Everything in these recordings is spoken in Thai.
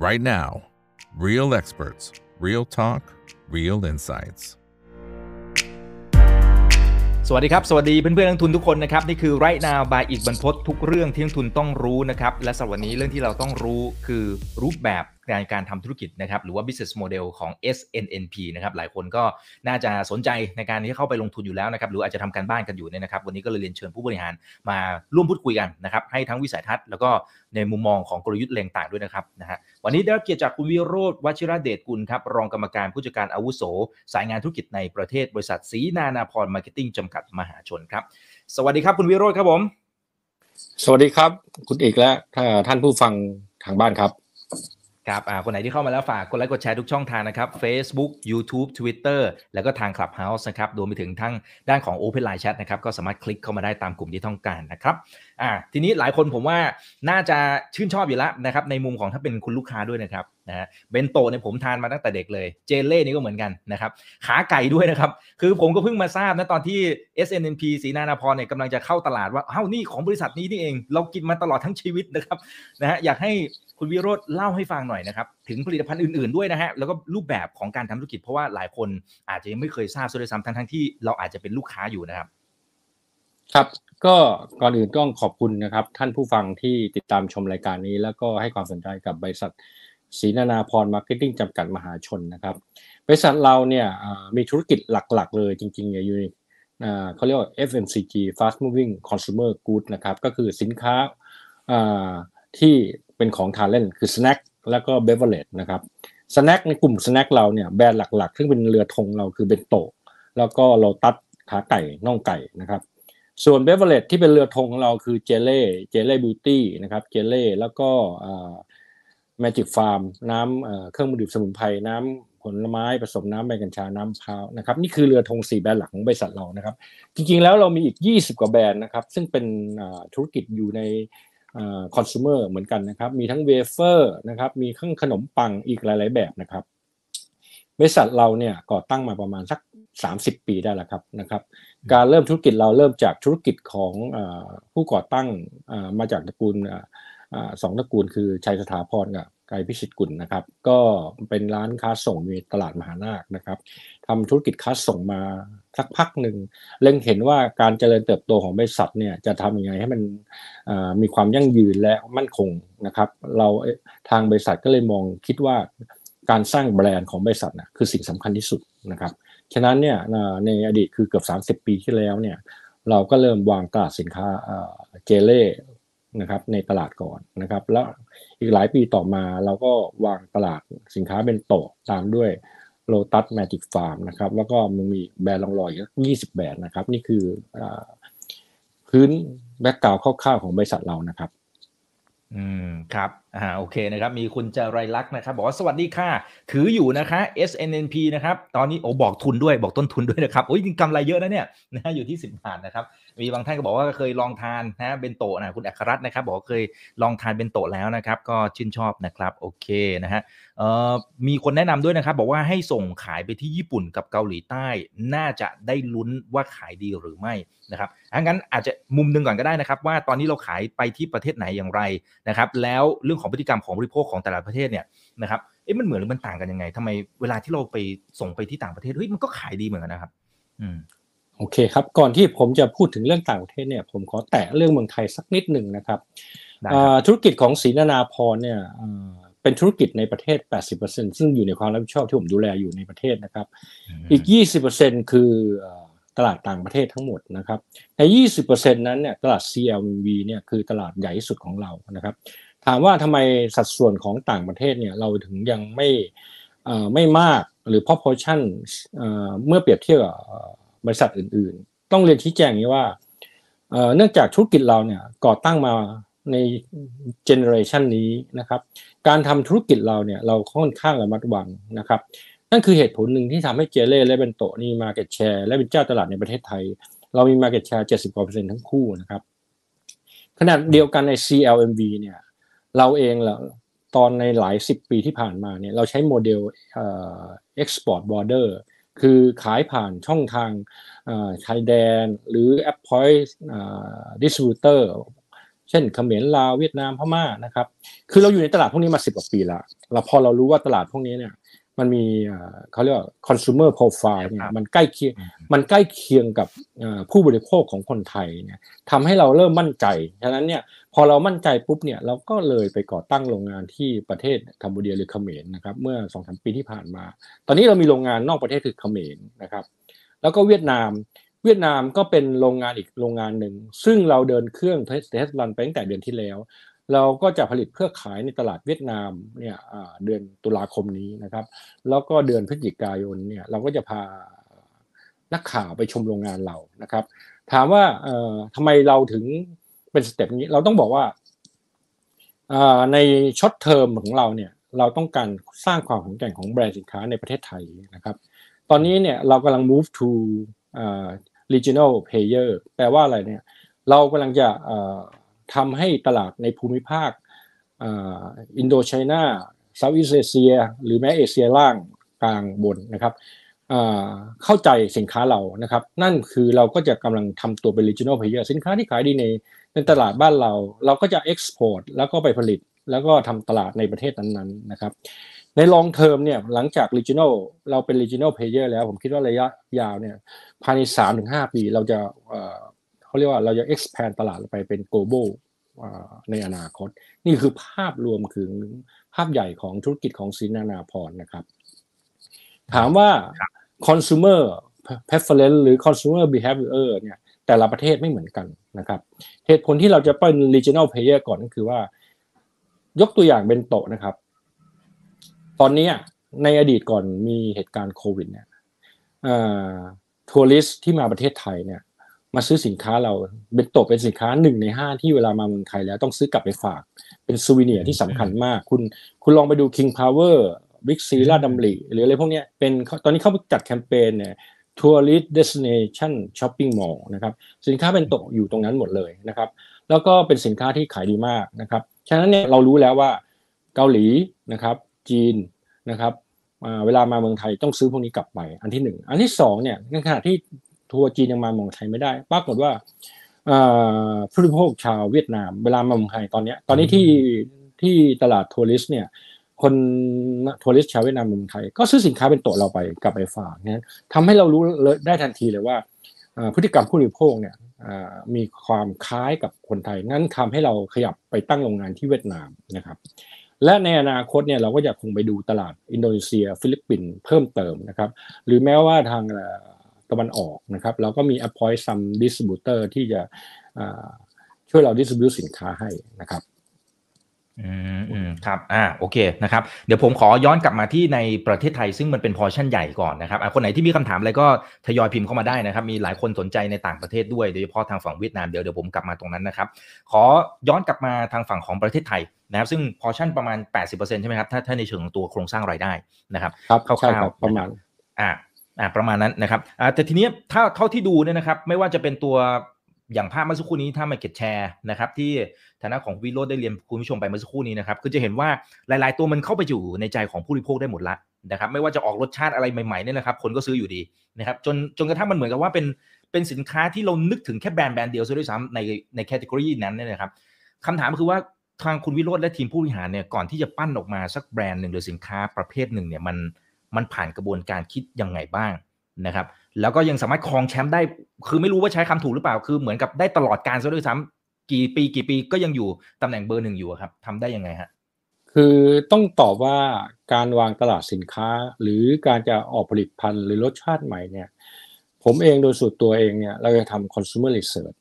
right now. Real experts, real talk, real insights. สวัสดีครับ สวัสดีเพื่อนเพื่อนักลงทุนทุกคนนะครับ นี่คือไรนาบายอีกบรรพททุกเรื่องที่นักทุนต้องรู้นะครับ และสำหรับวันนี้เรื่องที่เราต้องรู้คือรูปแบบ การการทำธุรกิจนะครับหรือว่า business model ของ SNNP นะครับหลายคนก็น่าจะสนใจในการที่เข้าไปลงทุนอยู่แล้วนะครับหรืออาจจะทำการบ้านกันอยู่เนี่ยนะครับวันนี้ก็เลยเรียนเชิญผู้บริหารมาร่วมพูดคุยกันนะครับให้ทั้งวิสัยทัศน์แล้วก็ในมุมมองของกลยุทธ์แรงต่างด้วยนะครับนะฮะวันนี้ได้รับเกียรติจากคุณวิโรธวชิระเดชกุลครับรองกรรมการผู้จัดการอาวุโส สายงานธุรกิจในประเทศบริษัทศรีนานาพรมาร์เก็ตติ้งจำกัดมหาชนครับสวัสดีครับคุณวิโรธครับผม สวัสดีครับ คุณเอกและท่านผู้ฟังทางบ้านครับ ครับอ่าคนไหนที่เข้ามาแล้วฝากกดไลค์กดแชร์ทุกช่องทางนะครับ Facebook YouTube Twitter แล้วก็ทาง Clubhouse นะครับรวมไปถึงทั้งด้านของ Open Line Chat นะครับก็สามารถคลิกเข้ามาได้ตามกลุ่มที่ต้องการนะครับอ่าทีนี้หลายคนผมว่าน่าจะชื่นชอบอยู่แล้วนะครับในมุมของถ้าเป็นคุณลูกค้าด้วยนะครับนะฮะเบนโตะเนี่ยผมทานมาตั้งแต่เด็กเลย เจเล่นี่ก็เหมือนกันนะครับขาไก่ด้วยนะครับ คือผมก็เพิ่งมาทราบนะตอนที่ SNNP ศรีนานาพรเนี่ยกำลังจะเข้าตลาดว่าเอ้านี่ของบริษัทนี้นี่เอง เรากินมาตลอดทั้งชีวิตนะครับนะฮะอยากให้ คุณวิโรธเล่าให้ฟังหน่อยนะครับ ถึงผลิตภัณฑ์อื่นๆด้วยนะฮะ แล้วก็รูปแบบของการทำธุรกิจเพราะว่าหลายคนอาจจะยังไม่เคยทราบด้วยซ้ำทั้งๆที่เราอาจจะเป็นลูกค้าอยู่นะครับ ครับ ก็ก่อนอื่นต้องขอบคุณนะครับ ท่านผู้ฟังที่ติดตามชมรายการนี้ แล้วก็ให้ความสนใจกับบริษัทศรีนานาพรมาร์เก็ตติ้งจำกัดมหาชนนะครับ บริษัทเราเนี่ยมีธุรกิจหลักๆ เลยจริงๆเนี่ยอยู่ในเขาเรียกว่า FMCG Fast Moving Consumer Goods นะครับ ก็คือสินค้าที่ เป็นของทานเล่นคือ snack แล้วก็ beverage นะครับ snack ในกลุ่ม snack เราเนี่ยแบรนด์หลักๆ ซึ่งเป็นเรือธงเราคือเบนโตะแล้วก็โลตัสขาไก่น่องไก่นะครับส่วน beverage ที่เป็นเรือธงของเราคือเจเล่เจเล่บิวตี้นะครับเจเล่แล้วก็เมจิกฟาร์มน้ำเครื่องดื่มสมุนไพรน้ำผลไม้ผสมน้ำใบกัญชาน้ำมะพร้าวนะครับนี่คือเรือธงสี่แบรนด์หลักของบริษัทเรานะครับ จริงๆแล้วเรามีอีก 20 กว่าแบรนด์นะครับ ซึ่งเป็นธุรกิจอยู่ใน คอน sumer เหมือนกันนะครับ มีทั้งเวเฟอร์นะครับมีข้งขนมปังอีกหลาย ๆ แบบนะครับบริษัทเราเนี่ยก่อตั้งมาประมาณสัก 30 ปีได้แล้วครับนะครับการเริ่มธุรกิจเราเริ่มจากธุรกิจของผู้ก่อตั้งมาจากตระกูลสองตระกูลคือชัยสถาพรกับไกรพิชิตกุลนะครับ ก็เป็นร้านค้าส่งมีตลาดมหานาคนะครับทำธุรกิจค้าส่งมา สักพักหนึ่งเล็งเห็นว่าการเจริญเติบโตของบริษัทเนี่ยจะทำยังไงให้มันมีความยั่งยืนและมั่นคงนะครับ เราทางบริษัทก็เลยมองคิดว่าการสร้างแบรนด์ของบริษัทนะคือสิ่งสำคัญที่สุดนะครับฉะนั้นเนี่ยในอดีตคือเกือบ30 ปีที่แล้วเนี่ยเราก็เริ่มวางตลาดสินค้าเจเล่นะครับในตลาดก่อนนะครับ แล้วอีกหลายปีต่อมาเราก็วางตลาดสินค้าเบนโตะตามด้วย โลตัสเมจิกฟาร์มนะครับ แล้วก็มันมีแบรนด์รองรอยยี่สิบแบรนด์นะครับ นี่คือพื้น background คร่าวๆของบริษัทเรานะครับ อืมครับ อ่าโอเคนะครับมีคุณจารยลักษณ์นะครับ บอกว่าสวัสดีค่ะ ถืออยู่นะคะ SNNP นะครับ ตอนนี้โอ้บอกทุนด้วยบอกต้นทุนด้วยนะครับโอ้ยกำไรเยอะนะเนี่ยนะอยู่ที่ 10 บาทนะครับ มีบางท่านก็บอกว่าเคยลองทานนะเบนโตะนะคุณอัครรัตน์นะครับ บอกว่าเคยลองทานเบนโตะแล้วนะครับ ก็ชื่นชอบนะครับโอเคนะฮะเอ่อมีคนแนะนำด้วยนะครับ บอกว่าให้ส่งขายไปที่ญี่ปุ่นกับเกาหลีใต้ น่าจะได้ลุ้นว่าขายดีหรือไม่นะครับงั้นอาจจะมุมหนึ่งก่อนก็ได้นะครับ ว่าตอนนี้เราขายไปที่ประเทศไหนอย่างไรนะครับ แล้วเรื่องของพฤติกรรมของบริโภคของแต่ละประเทศเนี่ยนะครับเอ๊ะมันเหมือนหรือมันต่างกันยังไงทำไมเวลาที่เราไปส่งไปที่ต่างประเทศเฮ้ยมันก็ขายดีเหมือนกันนะครับอืมโอเคครับก่อนที่ผมจะพูดถึงเรื่องต่างประเทศเนี่ยผมขอแตะเรื่องเมืองไทยสักนิดหนึ่งนะครับธุรกิจของศรีนานาพรเนี่ยเป็นธุรกิจในประเทศ 80%ซึ่งอยู่ในความรับผิดชอบที่ผมดูแลอยู่ในประเทศนะครับ อีก 20%คือตลาดต่างประเทศทั้งหมดนะครับใน 20%นั้นเนี่ยตลาด CLV เนี่ยคือตลาดใหญ่ที่สุดของเรานะครับ ถามว่าทำไมสัดส่วนของต่างประเทศเนี่ยเราถึงยังไม่ไม่มากหรือ proportion เมื่อเปรียบเทียบกับบริษัทอื่น ๆ ต้องเรียนชี้แจงนี้ว่าเนื่องจากธุรกิจเราเนี่ยก่อตั้งมาใน generation นี้นะครับการทำธุรกิจเราเนี่ยเราค่อนข้างระมัดระวังนะครับนั่นคือเหตุผลหนึ่งที่ทำให้เจเล่และเบนโตะนี่ market share และเป็นเจ้าตลาดในประเทศไทย เรามี market share 70กว่าเปอร์เซ็นต์ทั้งคู่นะครับขณะเดียวกันใน CLMV เนี่ย เราเองละตอนในหลายสิบปีที่ผ่านมาเนี่ยเราใช้โมเดลเอ่อ cross borderคือขายผ่านช่องทางชายแดน หรือ appoint distributor เช่นเขมรลาวเวียดนามพม่านะครับ คือเราอยู่ในตลาดพวกนี้มาสิบกว่าปีละเราพอเรารู้ว่าตลาดพวกนี้เนี่ย มันมีเขาเรียกว่า consumer profile เนี่ยมันใกล้เคียงมันใกล้เคียงกับผู้บริโภคของคนไทยเนี่ยทำให้เราเริ่มมั่นใจ ฉะนั้นเนี่ยพอเรามั่นใจปุ๊บเนี่ยเราก็เลยไปก่อตั้งโรงงานที่ประเทศ Cambodia หรือเขมรนะครับเมื่อสองสามปีที่ผ่านมา ตอนนี้เรามีโรงงานนอกประเทศคือเขมรนะครับ แล้วก็เวียดนามเวียดนามก็เป็นโรงงานอีกโรงงานหนึ่ง ซึ่งเราเดินเครื่อง test test run ไปตั้งแต่เดือนที่แล้ว เราก็จะผลิตเพื่อขายในตลาดเวียดนามเนี่ยเดือนตุลาคมนี้นะครับ แล้วก็เดือนพฤศจิกายนเนี่ยเราก็จะพานักข่าวไปชมโรงงานเรานะครับ ถามว่าทำไมเราถึงเป็น step นี้เราต้องบอกว่าใน short term ของเราเนี่ยเราต้องการสร้างความแข็งแกร่งของแบรนด์สินค้าในประเทศไทยนะครับ ตอนนี้เนี่ยเรากำลัง move to regional player แปลว่าอะไรเนี่ย เรากำลังจะ ทำให้ตลาดในภูมิภาค Indochina Southeast Asia หรือแม้เอเชียล่างกลางบนนะครับเข้าใจสินค้าเรานะครับ นั่นคือเราก็จะกำลังทำตัวเป็น regional player สินค้าที่ขายดีในในตลาดบ้านเรา เราก็จะ export แล้วก็ไปผลิต แล้วก็ทำตลาดในประเทศนั้นๆนะครับ ใน long term เนี่ยหลังจาก regional เราเป็น regional player แล้วผมคิดว่าระยะยาวเนี่ยภายใน 3-5 ปีเราจะ เขาเรียกว่าเราจะ expand ตลาดไปเป็น global ในอนาคต นี่คือภาพรวมคือภาพใหญ่ของธุรกิจของซินานาพรนะครับ ถามว่า consumer preference หรือ consumer behavior เนี่ยแต่ละประเทศไม่เหมือนกันนะครับเหตุผลที่เราจะเป็น regional player ก่อนก็คือว่า ยกตัวอย่างเป็นโตนะครับ ตอนนี้ในอดีตก่อนมีเหตุการณ์โควิดเนี่ยทัวริสที่มาประเทศไทยเนี่ย มาซื้อสินค้าเราเบนโตเป็นสินค้าหนึ่งในห้าที่เวลามาเมืองไทยแล้วต้องซื้อกลับไปฝาก เป็นซูวิเนียที่สำคัญมาก คุณคุณลองไปดู King Power บิ๊กซีราชดำริหรืออะไรพวกนี้เป็นตอนนี้เขาจัดแคมเปญเนี่ย tourist destination shopping mall นะครับสินค้าเบนโตะอยู่ตรงนั้นหมดเลยนะครับ แล้วก็เป็นสินค้าที่ขายดีมากนะครับฉะนั้นเนี่ยเรารู้แล้วว่าเกาหลีนะครับ จีนนะครับเวลามาเมืองไทยต้องซื้อพวกนี้กลับไปอันที่หนึ่งอันที่สองเนี่ยในขณะที่ ทัวร์จีนยังมาเมืองไทยไม่ได้ ปรากฏว่าผู้บริโภคชาวเวียดนาม เวลามาเมืองไทยตอนนี้ตอนนี้ที่ที่ตลาด tourist เนี่ย คน tourist ชาวเวียดนามเมืองไทย ก็ซื้อสินค้าเป็นโต๊ะเราไปกลับไปฝากเนี่ยทำให้เรารู้ได้ทันทีเลยว่าพฤติกรรมผู้บริโภคเนี่ยมีความคล้ายกับคนไทย นั้นทำให้เราขยับไปตั้งโรงงานที่เวียดนามนะครับ และในอนาคตเนี่ยเราก็จะคงไปดูตลาดอินโดนีเซีย ฟิลิปปินส์เพิ่มเติมนะครับ หรือแม้ว่าทาง ตะวันออกนะครับ เราก็มี appoint some distributor ที่จะช่วยเรา distribute สินค้าให้นะครับอืมอืมครับอ่าโอเคนะครับเดี๋ยวผมขอย้อนกลับมาที่ในประเทศไทยซึ่งมันเป็นพอชั่นใหญ่ก่อนนะครับคนไหนที่มีคำถามอะไรก็ทยอยพิมพ์เข้ามาได้นะครับ มีหลายคนสนใจในต่างประเทศด้วยโดยเฉพาะทางฝั่งเวียดนามเดี๋ยวเดี๋ยวผมกลับมาตรงนั้นนะครับ ขอย้อนกลับมาทางฝั่งของประเทศไทยนะครับ ซึ่งพอชั่นประมาณ 80%ใช่ไหมครับถ้าถ้าในเชิงของตัวโครงสร้างรายได้นะครับครับคร่าวๆประมาณอ่า อ่าประมาณนั้นนะครับอ่าแต่ทีนี้ถ้าเท่าที่ดูเนี่ยนะครับ ไม่ว่าจะเป็นตัวอย่างภาพเมื่อสักครู่นี้ถ้า market share นะครับที่ฐานะของวิโรดได้เรียนคุณผู้ชมไปเมื่อสักครู่นี้นะครับคือจะเห็นว่าหลาย ๆ ตัวมันเข้าไปอยู่ในใจของผู้บริโภคได้หมดละนะครับไม่ว่าจะออกรสชาติอะไรใหม่ๆเนี่ยนะครับคนก็ซื้ออยู่ดีนะครับจนจนกระทั่งมันเหมือนกับว่าเป็นเป็นสินค้าที่เรานึกถึงแค่แบรนด์แบรนด์เดียวซะด้วยซ้ำในใน category นั้นเนี่ยนะครับคำถามคือว่าทางคุณวิโรธและทีมผู้บริหารเนี่ยก่อนที่จะปั้นออกมาสักแบรนด์หนึ่งหรือสินค้าประเภทหนึ่งเนี่ยมัน มันผ่านกระบวนการคิดยังไงบ้างนะครับ แล้วก็ยังสามารถครองแชมป์ได้ คือไม่รู้ว่าใช้คำถูกหรือเปล่า คือเหมือนกับได้ตลอดการซะด้วยซ้ำกี่ปีกี่ปีก็ยังอยู่ตำแหน่งเบอร์หนึ่งอยู่ครับทำได้ยังไงฮะ คือต้องตอบว่าการวางตลาดสินค้า หรือการจะออกผลิตภัณฑ์หรือรสชาติใหม่เนี่ย ผมเองโดยส่วนตัวเองเนี่ย เราจะทำ consumer research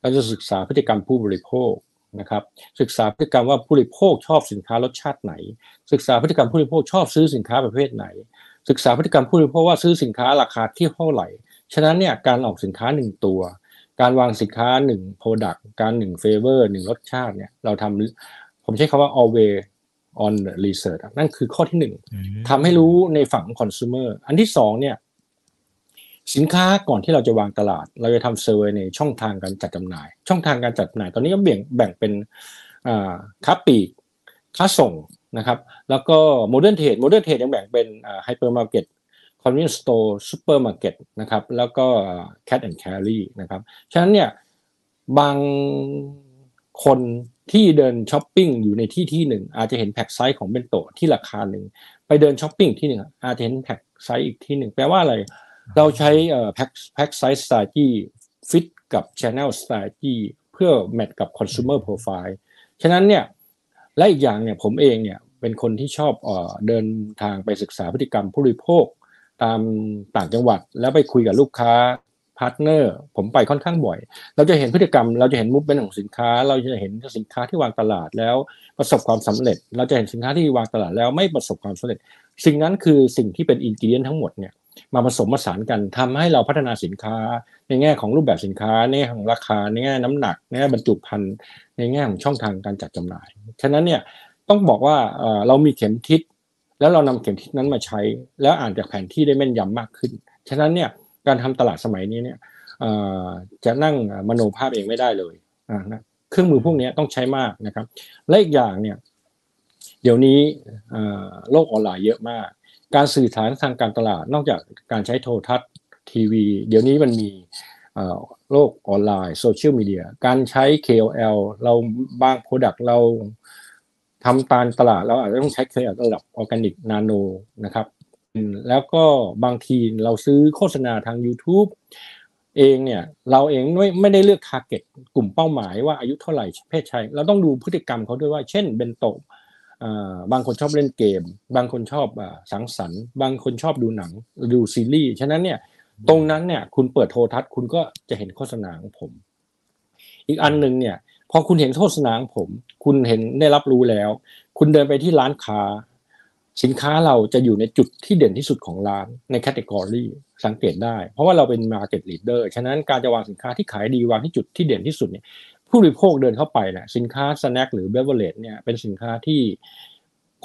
เราจะศึกษาพฤติกรรมผู้บริโภค นะครับศึกษาพฤติกรรมว่าผู้บริโภคชอบสินค้ารสชาติไหน ศึกษาพฤติกรรมผู้บริโภคชอบซื้อสินค้าประเภทไหน ศึกษาพฤติกรรมผู้บริโภคว่าซื้อสินค้าราคาที่เท่าไหร่ ฉะนั้นเนี่ยการออกสินค้าหนึ่งตัว การวางสินค้าหนึ่ง product การหนึ่ง flavor หนึ่งรสชาติเนี่ยเราทำผมใช้คำว่า always on research นั่นคือข้อที่หนึ่งทำให้รู้ในฝั่งของ consumer อันที่สองเนี่ย สินค้าก่อนที่เราจะวางตลาด เราจะทำ survey ในช่องทางการจัดจำหน่าย ช่องทางการจัดจำหน่าย ตอนนี้ก็แบ่งแบ่งเป็นค้าปลีกค้าส่งนะครับ แล้วก็ modern trade modern trade ยังแบ่งเป็น hypermarket convenience store ซูเปอร์มาร์เก็ตนะครับแล้วก็ cash and carry นะครับฉะนั้นเนี่ยบางคนที่เดินช้อปปิ้งอยู่ในที่ที่หนึ่งอาจจะเห็น pack size ของเบนโตะที่ราคาหนึ่งไปเดินช้อปปิ้งที่หนึ่งอาจจะเห็น pack size อีกที่หนึ่งแปลว่าอะไร เราใช้ pack pack size strategy ฟิตกับ channel strategy เพื่อ match กับ consumer profile ฉะนั้นเนี่ยและอีกอย่างเนี่ยผมเองเนี่ยเป็นคนที่ชอบเดินทางไปศึกษาพฤติกรรมผู้บริโภค ตามต่างจังหวัดแล้วไปคุยกับลูกค้า partner ผมไปค่อนข้างบ่อย เราจะเห็นพฤติกรรม เราจะเห็นมุกเป็นของสินค้า เราจะเห็นสินค้าที่วางตลาดแล้วประสบความสำเร็จ เราจะเห็นสินค้าที่วางตลาดแล้วไม่ประสบความสำเร็จ สิ่งนั้นคือสิ่งที่เป็น ingredient ทั้งหมดเนี่ย มาผสมผสานกันทำให้เราพัฒนาสินค้า ในแง่ของรูปแบบสินค้าในแง่ของราคาในแง่น้ำหนักในแง่บรรจุภัณฑ์ในแง่ของช่องทางการจัดจำหน่ายฉะนั้นเนี่ยต้องบอกว่าเออเรามีเข็มทิศ แล้วเรานำเข็มทิศนั้นมาใช้ แล้วอ่านจากแผนที่ได้แม่นยำมากขึ้น ฉะนั้นเนี่ยการทำตลาดสมัยนี้เนี่ยเออจะนั่งมโนภาพเองไม่ได้เลยอ่านะเครื่องมือพวกนี้ต้องใช้มากนะครับและอีกอย่างเนี่ยเดี๋ยวนี้เออโลกออนไลน์เยอะมาก การสื่อสารทางการตลาดนอกจากการใช้โทรทัศน์ทีวี เดี๋ยวนี้มันมีโลกออนไลน์โซเชียลมีเดียการใช้ KOL เราบาง product เราทำตามตลาดเราอาจจะต้องใช้ KOL ระดับ organic nano นะครับแล้วก็บางทีเราซื้อโฆษณาทาง YouTube เองเนี่ยเราเองไม่ไม่ได้เลือก targetกลุ่มเป้าหมายว่าอายุเท่าไหร่เพศชายเราต้องดูพฤติกรรมเขาด้วยว่า เช่นเบนโตะ บางคนชอบเล่นเกม บางคนชอบอ่าสังสรรค์บางคนชอบดูหนังดูซีรีส์ฉะนั้นเนี่ยตรงนั้นเนี่ยคุณเปิดโทรทัศน์คุณก็จะเห็นโฆษณาของผม อีกอันหนึ่งเนี่ยพอคุณเห็นโฆษณาของผม คุณเห็นได้รับรู้แล้ว คุณเดินไปที่ร้านค้า สินค้าเราจะอยู่ในจุดที่เด่นที่สุดของร้านในแคตตากรีสังเกตได้ เพราะว่าเราเป็น Market Leader ฉะนั้นการจะวางสินค้าที่ขายดีวางที่จุดที่เด่นที่สุดเนี่ย ผู้บริโภคเดินเข้าไปเนี่ยสินค้าสแน็คหรือเบเวอร์เลจเนี่ยเป็นสินค้าที่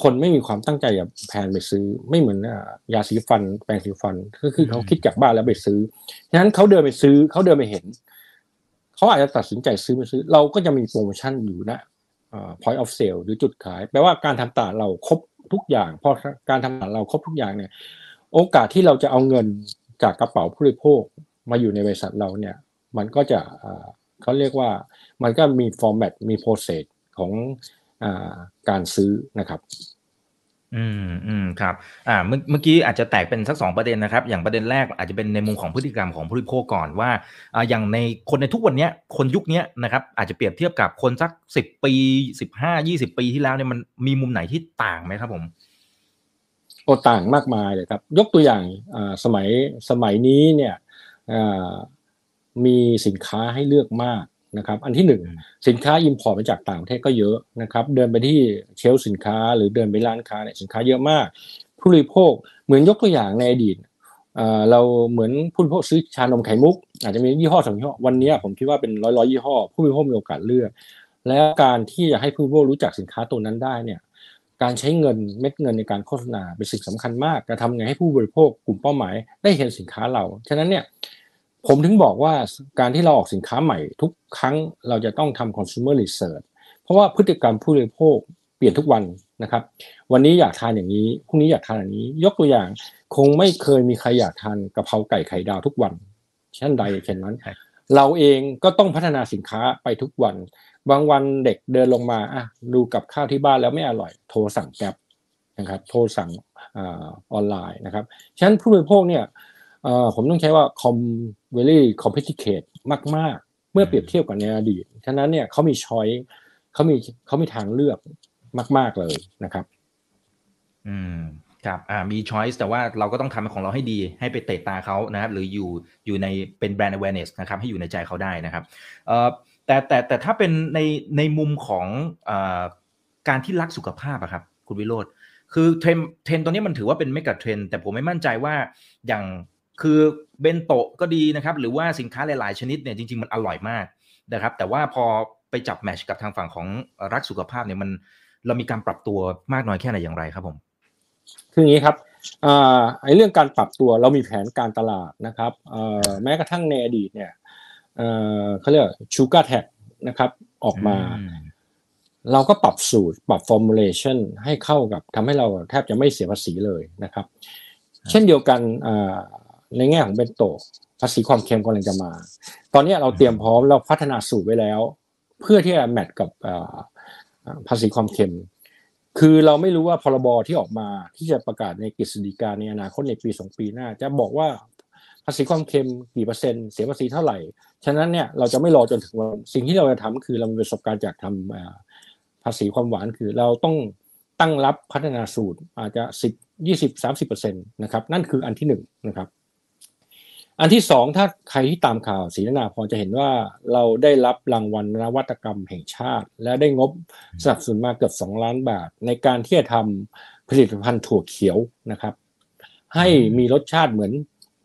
คนไม่มีความตั้งใจจะแพนไปซื้อ ไม่เหมือนอ่ายาสีฟันแปรงสีฟันก็คือเขาคิดจากบ้านแล้วไปซื้อฉะนั้นเขาเดินไปซื้อเขาเดินไปเห็นเขาอาจจะตัดสินใจซื้อไปซื้อ เราก็จะมีโปรโมชั่นอยู่นะอ่า point of sale หรือจุดขาย แปลว่าการทำตลาดเราครบทุกอย่างพอการทำตลาดเราครบทุกอย่างเนี่ย โอกาสที่เราจะเอาเงินจากกระเป๋าผู้บริโภคมาอยู่ในบริษัทเราเนี่ย มันก็จะอ่า เขาเรียกว่ามันก็มีฟอร์แมตมีโปรเซสของอาการซื้อนะครับอืมอืมครับอ่าเมื่อเมื่อกี้อาจจะแตกเป็นสักสองประเด็นนะครับ อย่างประเด็นแรกอาจจะเป็นในมุมของพฤติกรรมของผู้บริโภคก่อนว่าอ่าอย่างในคนในทุกวันเนี้ยคนยุคเนี้ยนะครับอาจจะเปรียบเทียบกับคนสักสิบปีสิบห้ายี่สิบปีที่แล้วเนี่ยมันมีมุมไหนที่ต่างไหมครับผมโอต่างมากมายเลยครับ ยกตัวอย่างอ่าสมัยสมัยนี้เนี่ยอ่า มีสินค้าให้เลือกมากนะครับ อันที่หนึ่งอืมสินค้า import มาจากต่างประเทศก็เยอะนะครับ เดินไปที่ shelf สินค้า หรือเดินไปร้านค้าเนี่ยสินค้าเยอะมาก ผู้บริโภคเหมือนยกตัวอย่างในอดีตอ่าเราเหมือนผู้บริโภคซื้อชานมไข่มุก อาจจะมียี่ห้อสองยี่ห้อวันนี้ผมคิดว่าเป็นร้อยร้อยยี่ห้อ ผู้บริโภคมีโอกาสเลือก แล้วการที่จะให้ผู้บริโภครู้จักสินค้าตัวนั้นได้เนี่ยการใช้เงินเม็ดเงินในการโฆษณาเป็นสิ่งสำคัญมากจะทำไงให้ผู้บริโภคกลุ่มเป้าหมายได้เห็นสินค้าเรา ฉะนั้นเนี่ย ผมถึงบอกว่าการที่เราออกสินค้าใหม่ทุกครั้งเราจะต้องทำ consumer research เพราะว่าพฤติกรรมผู้บริโภคเปลี่ยนทุกวันนะครับ วันนี้อยากทานอย่างนี้พรุ่งนี้อยากทานอย่างนี้ ยกตัวอย่างคงไม่เคยมีใครอยากทานกะเพราไก่ไข่ดาวทุกวันเช่นใดเช่นนั้นใช่เราเองก็ต้องพัฒนาสินค้าไปทุกวัน บางวันเด็กเดินลงมาอะดูกับข้าวที่บ้านแล้วไม่อร่อยโทรสั่งแกร็บนะครับโทรสั่งอาออนไลน์นะครับฉะนั้นผู้บริโภคเนี่ย เอ่อผมต้องใช้ว่า com very complicated มาก ๆ เมื่อเปรียบเทียบกับในอดีต ฉะนั้นเนี่ยเขามีช้อยเขามีเขามีทางเลือกมาก ๆเลยนะครับ อืมครับอ่ามี choice แต่ว่าเราก็ต้องทำของเราให้ดีให้ไปเตะตาเขานะครับ หรืออยู่อยู่ในเป็นแบรนด์ awareness นะครับ ให้อยู่ในใจเขาได้นะครับเอ่อแต่แต่แต่ถ้าเป็นในในมุมของเอ่อการที่รักสุขภาพอะครับ คุณวิโรจน์คือ trend trend ตัวนี้มันถือว่าเป็น megatrend แต่ผมไม่มั่นใจว่าอย่าง คือเบนโตะก็ดีนะครับ หรือว่าสินค้าหลาย ๆ ชนิดเนี่ยจริง ๆ มันอร่อยมากนะครับ แต่ว่าพอไปจับ match กับทางฝั่งของรักสุขภาพเนี่ยมันเรามีการปรับตัวมากน้อยแค่ไหนอย่างไรครับผม คืออย่างนี้ครับอ่าไอ้เรื่องการปรับตัวเรามีแผนการตลาดนะครับเอ่อแม้กระทั่งในอดีตเนี่ยเอ่อเขาเรียกชูการ์แท็กนะครับออกมาอืมเราก็ปรับสูตรปรับ formulation ให้เข้ากับทำให้เราแทบจะไม่เสียภาษีเลยนะครับ เช่นเดียวกันอ่า ในแง่ของเบนโตะภาษีความเค็มกำลังจะมา ตอนนี้เราเตรียมพร้อมเราพัฒนาสูตรไว้แล้ว เพื่อที่จะแมทกับภาษีความเค็ม คือเราไม่รู้ว่าพรบที่ออกมาที่จะประกาศในกฤษฎีกาในอนาคตในปีสองปีหน้า จะบอกว่าภาษีความเค็มกี่เปอร์เซ็นต์เสียภาษีเท่าไหร่ ฉะนั้นเนี่ยเราจะไม่รอจนถึงวันสิ่งที่เราจะทำคือเรามีประสบการณ์จากทำภาษีความหวานคือเราต้องตั้งรับพัฒนาสูตรอาจจะสิบยี่สิบสามสิบเปอร์เซ็นต์นะครับนั่นคืออันที่หนึ่งนะครับ อันที่สองถ้าใครที่ตามข่าวศรีนาพรจะเห็นว่าเราได้รับรางวัลนวัตกรรมแห่งชาติ และได้งบสนับสนุนมาเกือบสองล้านบาท ในการที่จะทำผลิตภัณฑ์ถั่วเขียวนะครับ ให้มีรสชาติเหมือน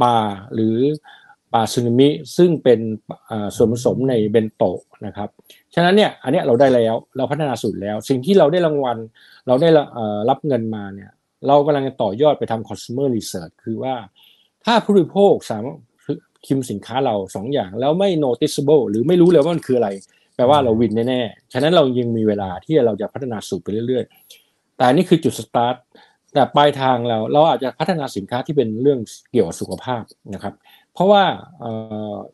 ปลาหรือปลาซึนามิซึ่งเป็นส่วนผสมในเบนโตะนะครับฉะนั้นเนี่ยอันนี้เราได้แล้วเราพัฒนาสูตรแล้ว สิ่งที่เราได้รางวัลเราได้รับเงินมาเนี่ยเรากำลังจะต่อยอดไปทำ consumer research คือว่า ถ้าผู้บริโภคสามารถคิมสินค้าเราสองอย่างแล้วไม่ noticeable หรือไม่รู้เลยว่ามันคืออะไร แปลว่าเราวินแน่ๆ ฉะนั้นเรายังมีเวลาที่เราจะพัฒนาสูตรไปเรื่อยๆ แต่นี่คือจุดสตาร์ทแต่ปลายทางเราเราอาจจะพัฒนาสินค้าที่เป็นเรื่องเกี่ยวกับสุขภาพนะครับ เพราะว่า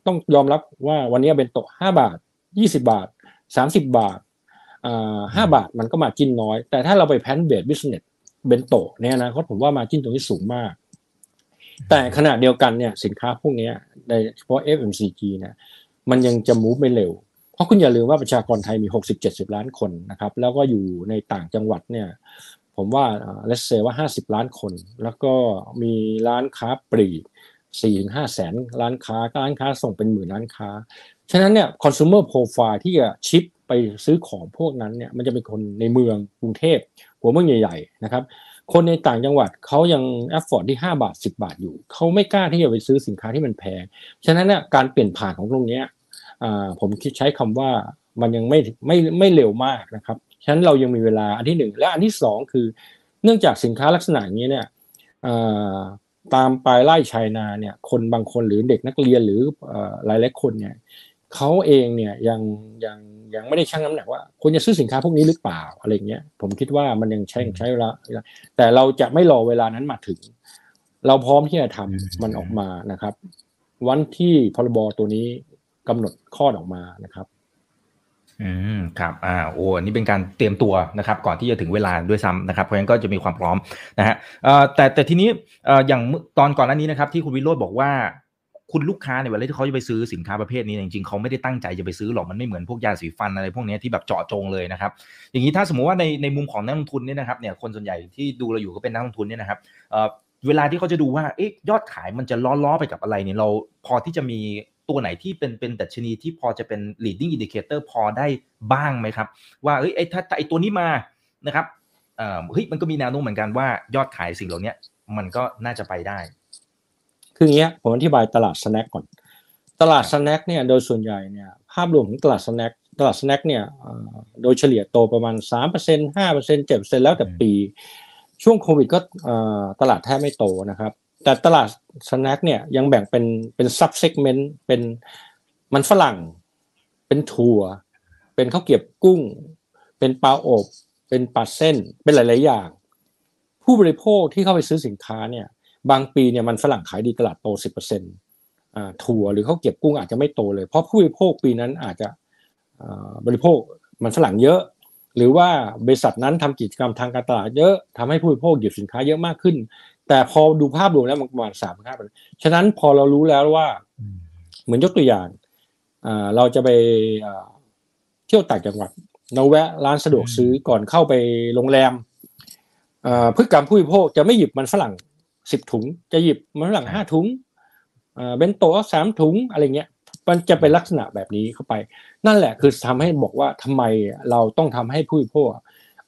ต้องยอมรับว่าวันนี้เป็นโตะห้าบาทยี่สิบบาทสามสิบบาทห้าบาทมันก็ margin น้อย แต่ถ้าเราไป plant-based business เบนโตะเนี่ยนะเขาผมว่า margin ตรงนี้สูงมาก แต่ขณะเดียวกันเนี่ยสินค้าพวกนี้ในเฉพาะ FMCG เนี่ยมันยังจะ move ไม่เร็ว เพราะคุณอย่าลืมว่าประชากรไทยมี 60-70 ล้านคนนะครับ แล้วก็อยู่ในต่างจังหวัดเนี่ยผมว่า let's say ว่า 50 ล้านคน แล้วก็มีร้านค้าปลีก4-5แสนร้านค้าร้านค้าส่งเป็นหมื่นร้านค้า ฉะนั้นเนี่ย consumer profile ที่จะชิปไปซื้อของพวกนั้นเนี่ยมันจะเป็นคนในเมืองกรุงเทพหัวเมืองใหญ่ๆนะครับ คนในต่างจังหวัดเขายังแอฟฟอร์ดที่5บาท 10 บาทอยู่เขาไม่กล้าที่จะไปซื้อสินค้าที่มันแพงฉะนั้นเนี่ยการเปลี่ยนผ่านของตรงนี้ผมคิดใช้คำว่ามันยังไม่ไม่ไม่เร็วมากนะครับฉะนั้นเรายังมีเวลาอันที่หนึ่งและอันที่สองคือ เนื่องจากสินค้าลักษณะนี้เนี่ยตามปลายไล่ชายนาเนี่ยคนบางคนหรือเด็กนักเรียนหรือหลายหลายคนเนี่ยเขาเองเนี่ยยังยัง ยังไม่ได้ชั่งน้ำหนักว่าควรจะซื้อสินค้าพวกนี้หรือเปล่าอะไรเงี้ยผมคิดว่ามันยังใช้ใช้เวลาแต่เราจะไม่รอเวลานั้นมาถึง เราพร้อมที่จะทำมันออกมานะครับ วันที่พรบตัวนี้กำหนดข้อออกมานะครับอืมครับอ่าโอ้อันนี้เป็นการเตรียมตัวนะครับ ก่อนที่จะถึงเวลาด้วยซ้ำนะครับ เพราะฉะนั้นก็จะมีความพร้อมนะฮะเอ่อแต่แต่ทีนี้เอ่ออย่างตอนก่อนหน้านี้นะครับ ที่คุณวิโรจน์บอกว่า คุณลูกค้าในเวลาที่เขาจะไปซื้อสินค้าประเภทนี้จริงๆเขาไม่ได้ตั้งใจจะไปซื้อหรอกมันไม่เหมือนพวกยาสีฟันอะไรพวกนี้ที่แบบเจาะจงเลยนะครับ อย่างนี้ถ้าสมมุติว่าในในมุมของนักลงทุนเนี่ยนะครับเนี่ยคนส่วนใหญ่ที่ดูเราอยู่ก็เป็นนักลงทุนเนี่ยนะครับเเวลาที่เขาจะดูว่าเอ๊ะยอดขายมันจะล้อล้อไปกับอะไรเนี่ยเราพอที่จะมีตัวไหนที่เป็นเป็นดัชนีที่พอจะเป็น leading indicator พอได้บ้างไหมครับ ว่าเอ้ยไอ้ถ้าไอ้ตัวนี้มานะครับเอ่อเฮ้ยมันก็มีแนวโน้มเหมือนกันว่ายอดขายสิ่งเหล่านี้มันก็น่าจะไปได้ คืออย่างเงี้ยผมอธิบายตลาด snack ก่อน ตลาด snack เนี่ยโดยส่วนใหญ่เนี่ยภาพรวมของตลาด snack ตลาด snack เนี่ยโดยเฉลี่ยโตประมาณ 3% 5% 7%แล้วแต่ปี ช่วงโควิดก็ตลาดแทบไม่โตนะครับ แต่ตลาด snack เนี่ยยังแบ่งเป็นเป็น sub-segment เป็นมันฝรั่ง เป็นถั่ว เป็นข้าวเกรียบกุ้ง เป็นปลาอบ เป็นปลาเส้น เป็นหลาย ๆ อย่าง ผู้บริโภคที่เข้าไปซื้อสินค้าเนี่ย บางปีเนี่ยมันฝรั่งขายดีตลาดโตสิบเปอร์เซ็นต์ถั่วหรือข้าวเกรียบกุ้งอาจจะไม่โตเลย เพราะผู้บริโภคปีนั้นอาจจะบริโภคมันฝรั่งเยอะ หรือว่าบริษัทนั้นทำกิจกรรมทางการตลาดเยอะทำให้ผู้บริโภคหยิบสินค้าเยอะมากขึ้น แต่พอดูภาพรวมแล้วมันประมาณสามห้าเปอร์เซ็นต์ฉะนั้นพอเรารู้แล้วว่า เหมือนยกตัวอย่างเราจะไปเที่ยวต่างจังหวัดเราแวะร้านสะดวกซื้อก่อนเข้าไปโรงแรมพฤติกรรมผู้บริโภคจะไม่หยิบมันฝรั่ง สิบถุง จะหยิบมันหลังห้าถุงเบนโตะสามถุงอะไรเงี้ยมันจะเป็นลักษณะแบบนี้เข้าไป นั่นแหละคือทำให้บอกว่าทำไมเราต้องทำให้ผู้บริโภค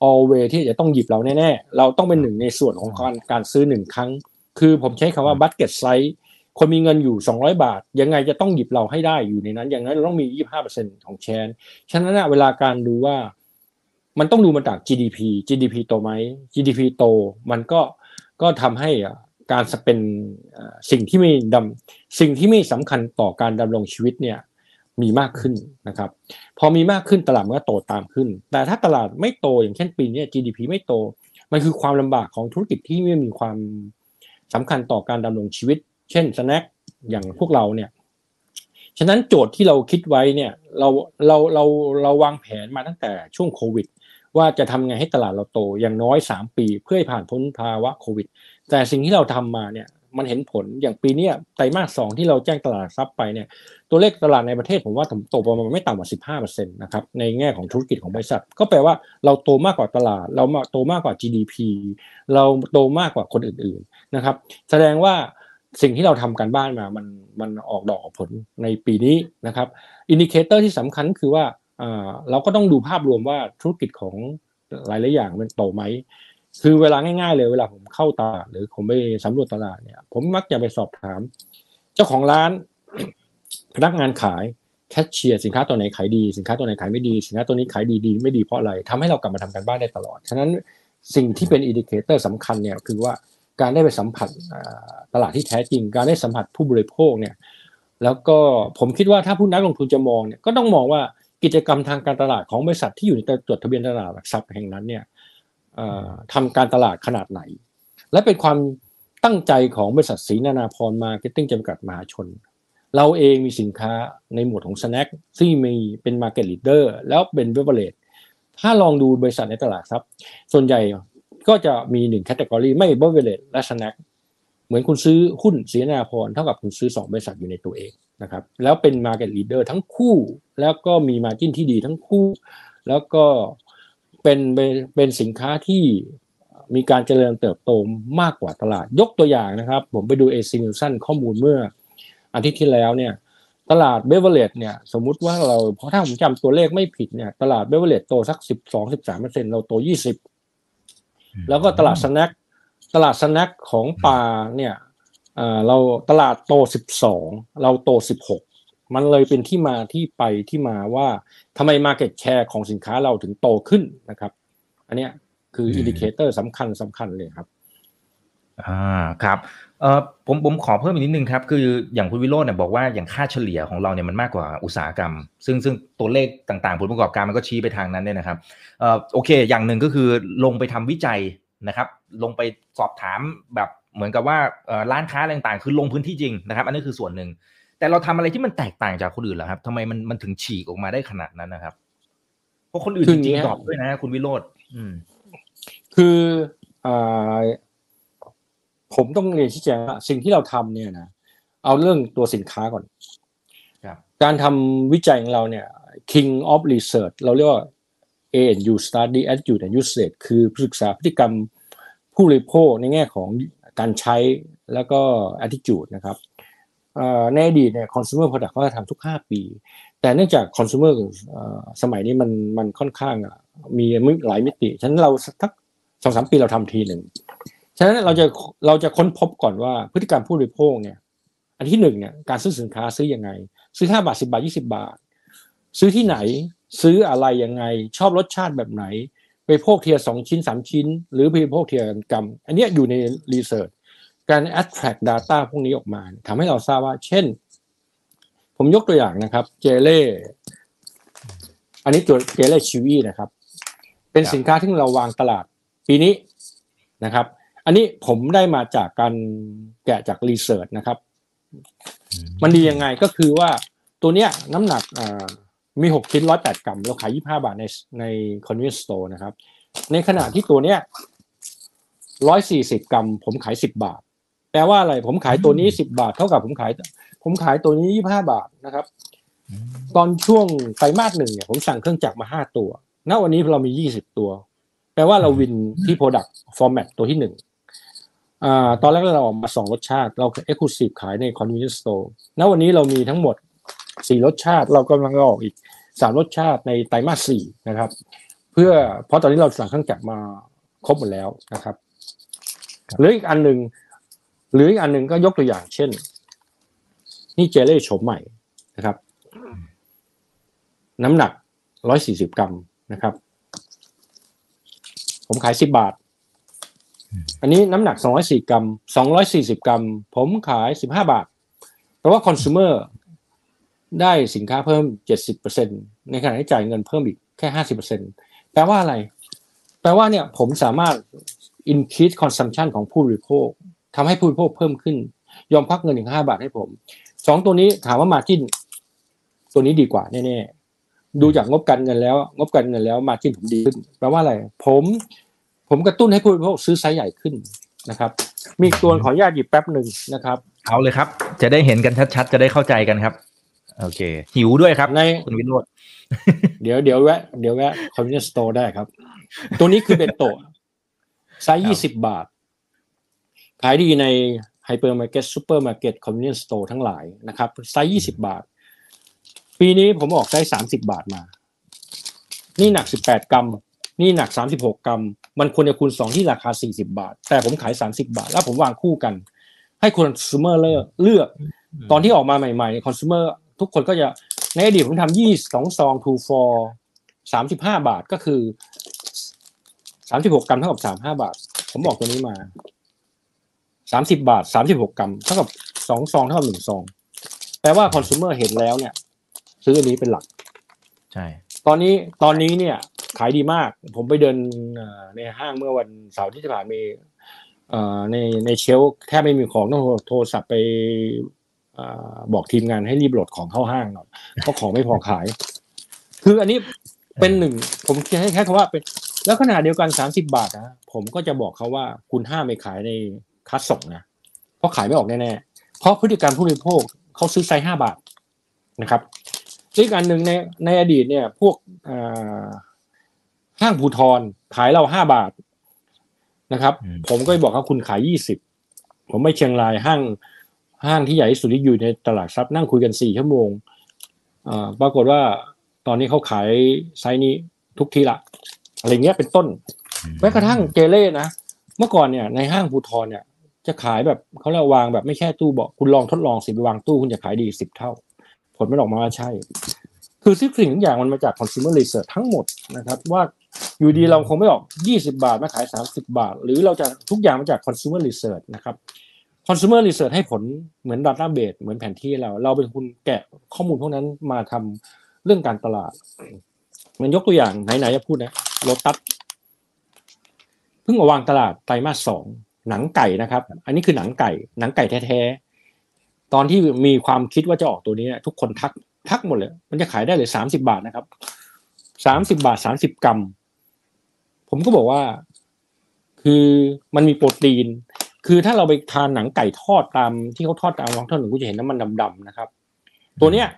always ที่จะต้องหยิบเราแน่ๆ เราต้องเป็นหนึ่งในส่วนของการการซื้อหนึ่งครั้ง คือผมใช้คำว่า basket size คนมีเงินอยู่ 200 บาท ยังไงจะต้องหยิบเราให้ได้อยู่ในนั้น อย่างนั้นเราต้องมี 25%ของแชร์ฉะนั้นเวลาการดูว่ามันต้องดูมาจาก GDP GDP โตไหม GDP โตมันก็ก็ทำให้ การเป็นสิ่งที่ไม่ดำสิ่งที่ไม่สำคัญต่อการดำรงชีวิตเนี่ยมีมากขึ้นนะครับ พอมีมากขึ้นตลาดมันก็โตตามขึ้น แต่ถ้าตลาดไม่โตอย่างเช่นปีนี้ GDP ไม่โต มันคือความลำบากของธุรกิจที่ไม่มีความสำคัญต่อการดำรงชีวิต เช่นสแน็คอย่างพวกเราเนี่ยฉะนั้นโจทย์ที่เราคิดไว้เนี่ยเราเราเราเราวางแผนมาตั้งแต่ช่วงโควิด ว่าจะทำไงให้ตลาดเราโตอย่างน้อย 3 ปี เพื่อให้ผ่านพ้นภาวะโควิด แต่สิ่งที่เราทำมาเนี่ยมันเห็นผลอย่างปีนี้ไตรมาสสองที่เราแจ้งตลาดทรัพย์ไปเนี่ยตัวเลขตลาดในประเทศผมว่าโตประมาณไม่ต่ำกว่า 15%นะครับในแง่ของธุรกิจของบริษัท ก็แปลว่าเราโตมากกว่าตลาด เราโตมากกว่า GDP เราโตมากกว่าคนอื่นๆนะครับแสดงว่าสิ่งที่เราทำการบ้านมามันมันออกดอกออกผลในปีนี้นะครับ indicator ที่สำคัญคือว่าเราก็ต้องดูภาพรวมว่าธุรกิจของหลายๆอย่างมันโตไหม คือเวลาง่ายๆเลยเวลาผมเข้าตลาดหรือผมไปสำรวจตลาดเนี่ย ผมมักจะไปสอบถาม เจ้าของร้าน พนักงานขายแคชเชียร์สินค้าตัวไหนขายดีสินค้าตัวไหนขายไม่ดีสินค้าตัวนี้ขายดีดีไม่ดีเพราะอะไรทำให้เรากลับมาทำการบ้านได้ตลอด ฉะนั้นสิ่งที่เป็น indicator สำคัญเนี่ยคือว่าการได้ไปสัมผัสตลาดที่แท้จริง การได้สัมผัสผู้บริโภคเนี่ยแล้วก็ผมคิดว่าถ้าผู้นักลงทุนจะมองเนี่ยก็ต้องมองว่ากิจกรรมทางการตลาดของบริษัทที่อยู่ในจดทะเบียนตลาดหลักทรัพย์แห่งนั้นเนี่ย ทำการตลาดขนาดไหน และเป็นความตั้งใจของบริษัทศรีนานาพรมาร์เก็ตติ้งจำกัดมหาชน เราเองมีสินค้าในหมวดของ snack ซึ่งมีเป็น market leader แล้วเป็น beverage ถ้าลองดูบริษัทในตลาดครับ ส่วนใหญ่ก็จะมีหนึ่ง category ไม่ beverage และ snack เหมือนคุณซื้อหุ้นศรีนานาพรเท่ากับคุณซื้อ 2 บริษัทอยู่ในตัวเองนะครับแล้วเป็น market leader ทั้งคู่ แล้วก็มี margin ที่ดีทั้งคู่ แล้วก็ เป็นเป็นสินค้าที่มีการเจริญเติบโตมากกว่าตลาด ยกตัวอย่างนะครับ ผมไปดู ACNielsen ข้อมูลเมื่ออาทิตย์ที่แล้วเนี่ย ตลาด beverage เนี่ย สมมุติว่าเราเพราะถ้าผมจำตัวเลขไม่ผิดเนี่ย ตลาด beverage โตสักสิบสองสิบสามเปอร์เซ็นเราโตยี่สิบแล้วก็ตลาด snack ตลาด snack ของปลาเนี่ยเราตลาดโตสิบสองเราโตสิบหก มันเลยเป็นที่มาที่ไปที่มาว่าทำไม Market Share ของสินค้าเราถึงโตขึ้นนะครับ อันเนี้ยคือ indicator สำคัญสำคัญเลยครับอ่าครับเอ่อผมผมขอเพิ่มอีกนิดนึงครับ คืออย่างคุณวิโรจน์เนี่ยบอกว่าอย่างค่าเฉลี่ยของเราเนี่ยมันมากกว่าอุตสาหกรรม ซึ่งซึ่งตัวเลขต่างๆ ผลประกอบการมันก็ชี้ไปทางนั้นเนี่ยนะครับเอ่อโอเค อย่างหนึ่งก็คือลงไปทำวิจัยนะครับ ลงไปสอบถามแบบเหมือนกับว่าร้านค้าต่างๆ คือลงพื้นที่จริงนะครับ อันนี้คือส่วนหนึ่ง แต่เราทำอะไรที่มันแตกต่างจากคนอื่นเหรอครับทำไมมันมันถึงฉีกออกมาได้ขนาดนั้นนะครับ เพราะคนอื่นจริงๆตอบด้วยนะ คุณวิโรธอืมคืออ่าผมต้องเรียนชี้แจงว่าสิ่งที่เราทำเนี่ยนะเอาเรื่องตัวสินค้าก่อนการทำวิจัยของเราเนี่ย King of Research เราเรียกว่า ANU Study Attitude and Usage คือศึกษาพฤติกรรมผู้บริโภคในแง่ของการใช้แล้วก็ attitude นะครับ ในอดีตเนี่ย consumer product เขาจะทำทุก 5 ปี แต่เนื่องจาก consumer สมัยนี้มันมันค่อนข้างมีหลายมิติ ฉะนั้นเราสักสองสามปีเราทำทีหนึ่งฉะนั้นเราจะเราจะค้นพบก่อนว่าพฤติกรรมผู้บริโภคเนี่ย อันที่หนึ่งเนี่ยการซื้อสินค้าซื้อยังไง ซื้อห้าบาทสิบาทยี่สิบาท ซื้อที่ไหนซื้ออะไรยังไง ชอบรสชาติแบบไหน ไปโภคเทียสองชิ้นสามชิ้น หรือไปโภคเทียกรรม อันนี้อยู่ในรีเสิร์ช การ attract data พวกนี้ออกมาทำให้เราทราบว่า เช่น ผมยกตัวอย่างนะครับ เจเล่อันนี้ตัวเจเล่ชิวีนะครับ เป็นสินค้าที่เราวางตลาดปีนี้นะครับ อันนี้ผมได้มาจากการแกะจากรีเสิร์ชนะครับ มันดียังไงก็คือว่าตัวเนี้ยน้ำหนักมีหกชิ้นร้อยแปดกรัมเราขายยี่ห้าบาทในใน convenience store นะครับ ในขณะที่ตัวเนี้ยร้อยสี่สิบกรัม ผมขายสิบบาท แปลว่าอะไร ผมขายตัวนี้สิบาทเท่ากับผมขาย ผมขายตัวนี้ยี่ห้าบาทนะครับ ตอนช่วงไตรมาสหนึ่งเนี่ยผมสั่งเครื่องจักรมาห้าตัวณวันนี้เรามียี่สิบตัว แปลว่าเราวินที่ Product Format ตัวที่หนึ่งอ่าตอนแรกเราออกมาสองรสชาติเรา Exclusive ขายใน Convenience Store ณวันนี้เรามีทั้งหมดสี่รสชาติ เรากำลังออกอีกสามรสชาติในไตรมาสสี่นะครับ เพื่อเพราะตอนนี้เราสั่งเครื่องจักรมาครบหมดแล้วนะครับหรืออีกอันหนึ่ง หรืออีกอันหนึ่งก็ยกตัวอย่างเช่น นี่เจเล่โฉมใหม่นะครับ น้ำหนักร้อยสี่สิบกรัมนะครับ ผมขายสิบบาท อันนี้น้ำหนักสองร้อยสี่กรัมสองร้อยสี่สิบกรัม ผมขายสิบห้าบาทแปลว่าคอน sumer ได้สินค้าเพิ่มเจ็ดสิบเปอร์เซ็นตในขณะที่จ่ายเงินเพิ่มอีกแค่ห้าสิบเปอร์เซ็นแปลว่าอะไร แปลว่าเนี่ยผมสามารถ increase consumption ของผู้บริโภค ทำให้ผู้บริโภคเพิ่มขึ้น ยอมพักเงินถึงห้าบาทให้ผมสองตัวนี้ถามว่ามาจิ้น ตัวนี้ดีกว่าแน่ๆดูจากงบการเงินแล้ว งบการเงินแล้วมาจิ้นผมดีขึ้นแปลว่าอะไร ผม ผมกระตุ้นให้ผู้บริโภคซื้อไซส์ใหญ่ขึ้นนะครับ มีอีกตัวขออนุญาตหยิบแป๊บหนึ่งนะครับ เอาเลยครับ จะได้เห็นกันชัดๆ จะได้เข้าใจกันครับ โอเค หิวด้วยครับในคุณวิโรจน์เดี๋ยวเดี๋ยวแวะเดี๋ยวแวะคอมมิวนิสต์โตได้ครับ ตัวนี้คือเบนโตะไซส์ยี่สิบบาท ขายดีในไฮเปอร์มาร์เก็ตซูเปอร์มาร์เก็ต convenience store ทั้งหลายนะครับไซส์ยี่สิบบาท ปีนี้ผมออกไซส์สามสิบบาทมา นี่หนักสิบแปดกรัม นี่หนักสามสิบหกกรัม มันควรจะคูณสองที่ราคาสี่สิบบาท แต่ผมขายสามสิบบาท แล้วผมวางคู่กัน ให้คน consumer เลือกเลือก ตอนที่ออกมาใหม่ๆ consumer ทุกคนก็จะในอดีตผมทำยี่สองซอง two for สามสิบห้าบาทก็คือสามสิบหกกรัมเท่ากับสามห้าบาท ผมบอกตัวนี้มา สามสิบาทสามสิบหกกรัมเท่ากับสองซองเท่ากับหนึ่งซองแปลว่า consumer เห็นแล้วเนี่ย ซื้ออันนี้เป็นหลัก ใช่ ตอนนี้ตอนนี้เนี่ย ขายดีมาก ผมไปเดินเอ่อในห้างเมื่อวันเสาร์ที่ผ่านมาเอ่อในในเชลฟ์แทบไม่มีของต้องโทรโทรศัพท์ไปเอ่อบอกทีมงานให้รีบโหลดของเข้าห้างหน่อยเพราะของไม่พอขาย คืออันนี้เป็นหนึ่ง ผมคิดให้แค่คำว่าเป็น แล้วขนาดเดียวกันสามสิบาทนะผมก็จะบอกเขาว่าคุณห้ามไปขายใน คัสส่งนะเพราะขายไม่ออกแน่ๆเพราะพฤติกรรมผู้บริโภคเขาซื้อไซส์ห้าบาทนะครับอีกอันหนึ่งในในอดีตเนี่ย พวกเอ่อห้างภูทรขายเราห้าบาทนะครับ ผมก็บอกเขาคุณขายยี่สิบผมไปเชียงรายห้างห้างที่ใหญ่ที่สุดที่อยู่ในตลาดทรัพย์นั่งคุยกันสี่ชั่วโมงอ่าปรากฏว่าตอนนี้เขาขายไซส์นี้ทุกทีละอะไรเงี้ยเป็นต้นแม้กระทั่งเจเล่นะเมื่อก่อนเนี่ยในห้างภูทรเนี่ย จะขายแบบเขาเรียกวางแบบไม่แค่ตู้บอกคุณลองทดลองสิไปวางตู้คุณจะขายดีสิบเท่า ผลไมันออกมาว่าใช่ คือทุกสิ่งทุกอย่างมันมาจาก consumer research ทั้งหมดนะครับว่าอยู่ดีเราคงไม่ออก 20 บาทมาขาย 30 บาท หรือเราจะทุกอย่างมาจาก consumer research นะครับ consumer research ให้ผลเหมือน database เหมือนแผนที่เรา เราเป็นคนแกะข้อมูลพวกนั้นมาทำเรื่องการตลาด มันยกตัวอย่างไหนๆจะพูดนะโลตัสเพิ่งมาวางตลาดไตรมาสสอง หนังไก่นะครับ อันนี้คือหนังไก่ หนังไก่แท้ๆตอนที่มีความคิดว่าจะออกตัวนี้ทุกคนทักทักหมดเลย มันจะขายได้เลยสามสิบาทนะครับสามสิบาทสามสิบกรัม ผมก็บอกว่า คือมันมีโปรตีน คือถ้าเราไปทานหนังไก่ทอดตามที่เขาทอดตามท้องถนนก็จะเห็นน้ำมันดำๆนะครับ ตัวเนี้ย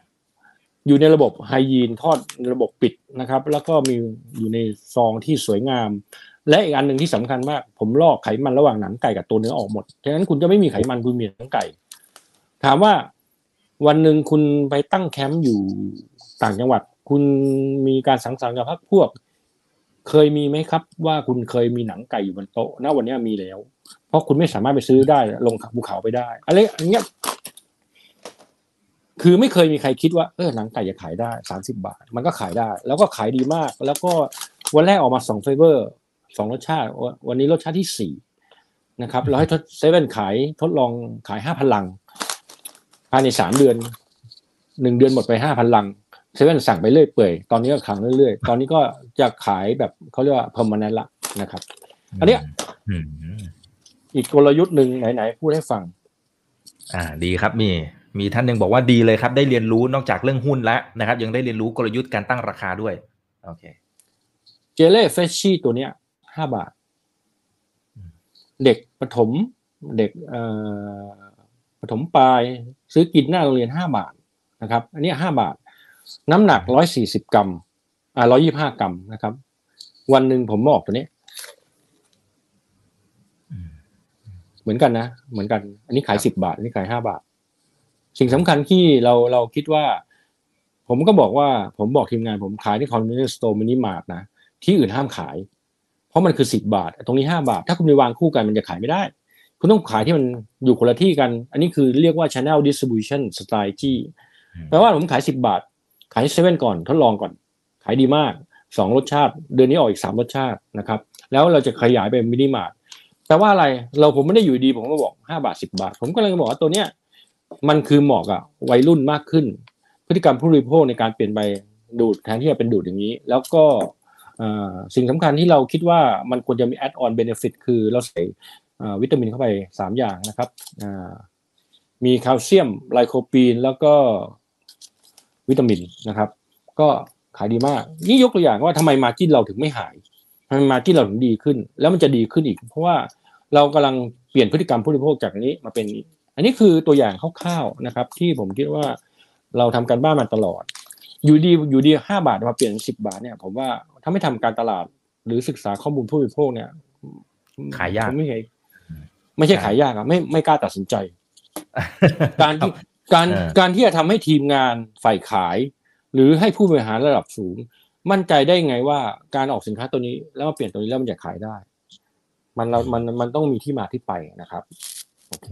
อยู่ในระบบไฮยีนทอดระบบปิดนะครับ แล้วก็มีอยู่ในซองที่สวยงาม และอีกอันหนึ่งที่สำคัญมาก ผมลอกไขมันระหว่างหนังไก่กับตัวเนื้อออกหมดฉะนั้นคุณจะไม่มีไขมันคุณมีหนังไก่ ถามว่าวันหนึ่งคุณไปตั้งแคมป์อยู่ต่างจังหวัด คุณมีการสังสรรค์กับพรรคพวก เคยมีไหมครับว่าคุณเคยมีหนังไก่อยู่บนโต๊ะณวันนี้มีแล้ว เพราะคุณไม่สามารถไปซื้อได้ ลงภูเขาไปได้อะไรอย่างเงี้ยคือไม่เคยมีใครคิดว่าเออหนังไก่จะขายได้สามสิบบาท มันก็ขายได้ แล้วก็ขายดีมาก แล้วก็วันแรกออกมาสอง flavor สองรสชาติ วันนี้รสชาติที่สี่นะครับ เราให้ทดเซเว่นขายทดลองขายห้าพันลังภายในสามเดือนหนึ่งเดือนหมดไปห้าพันลังเซเว่นสั่งไปเรื่อยเปื่อยตอนนี้ก็สั่งเรื่อยๆ ตอนนี้ก็จะขายแบบเขาเรียกว่า permanent ละนะครับ อันเนี้ยอืมอีกกลยุทธ์หนึ่งไหนๆพูดให้ฟัง อ่า ดีครับมีมีท่านหนึ่งบอกว่าดีเลยครับ ได้เรียนรู้นอกจากเรื่องหุ้นแล้วนะครับ ยังได้เรียนรู้กลยุทธ์การตั้งราคาด้วย โอเค เจเล่เฟชชี่ตัวเนี้ย ห้าบาท เด็กประถม เด็กเอ่อประถมปลายซื้อกินหน้าโรงเรียนห้าบาทนะครับ อันนี้ห้าบาท น้ำหนักร้อยสี่สิบกรัมอ่าร้อยี่ห้ากรัมนะครับ วันหนึ่งผมบอกตัวนี้ เหมือนกันนะ เหมือนกัน อันนี้ขายสิบบาท อันนี้ขายห้าบาท สิ่งสำคัญที่เราเราคิดว่า ผมก็บอกว่าผมบอกทีมงานผมขายที่ convenience store มินิมาร์ทนะ ที่อื่นห้ามขาย เพราะมันคือสิบบาท ตรงนี้ห้าบาท ถ้าคุณไปวางคู่กันมันจะขายไม่ได้ คุณต้องขายที่มันอยู่คนละที่กัน อันนี้คือเรียกว่า channel distribution strategy แปลว่าผมขายสิบบาท ขายเซเว่นก่อนทดลองก่อน ขายดีมากสองรสชาติ เดือนนี้ออกอีกสามรสชาตินะครับ แล้วเราจะขยายไปมินิมาร์ทแปลว่าอะไรเราผมไม่ได้อยู่ดีผมก็บอกห้าบาทสิบบาท ผมก็เลยบอกว่าตัวเนี้ยมันคือเหมาะกับวัยรุ่นมากขึ้น พฤติกรรมผู้บริโภคในการเปลี่ยนไปดูดแทนที่จะเป็นดูดอย่างนี้ แล้วก็เอ่อ สิ่งสำคัญที่เราคิดว่ามันควรจะมี add on benefit คือเราใส่วิตามินเข้าไปสามอย่างนะครับ มีแคลเซียมไลโคปีน แล้วก็วิตามินนะครับ ก็ขายดีมาก นี่ยกตัวอย่างว่าทำไมมาจิ้นเราถึงไม่หายทำไมมาจิ้นเราถึงดีขึ้น แล้วมันจะดีขึ้นอีก เพราะว่าเรากำลังเปลี่ยนพฤติกรรมผู้บริโภคจากนี้มาเป็นนี้ อันนี้คือตัวอย่างคร่าวๆนะครับ ที่ผมคิดว่าเราทำการบ้านมาตลอด อยู่ดีอยู่ดีห้าบาทมาเปลี่ยนสิบบาทเนี่ย ผมว่า ถ้าไม่ทำการตลาด หรือศึกษาข้อมูลผู้บริโภคเนี่ย ขายยากผมไม่เห็นไม่ใช่ขายยากอะไม่ไม่กล้าตัดสินใจ การที่การเออการที่จะทำให้ทีมงานฝ่ายขาย หรือให้ผู้บริหารระดับสูง มั่นใจได้ไงว่าการออกสินค้าตัวนี้ แล้วมาเปลี่ยนตัวนี้แล้วมันจะขายได้ มันเรามันมันต้องมีที่มาที่ไปนะครับ โอเค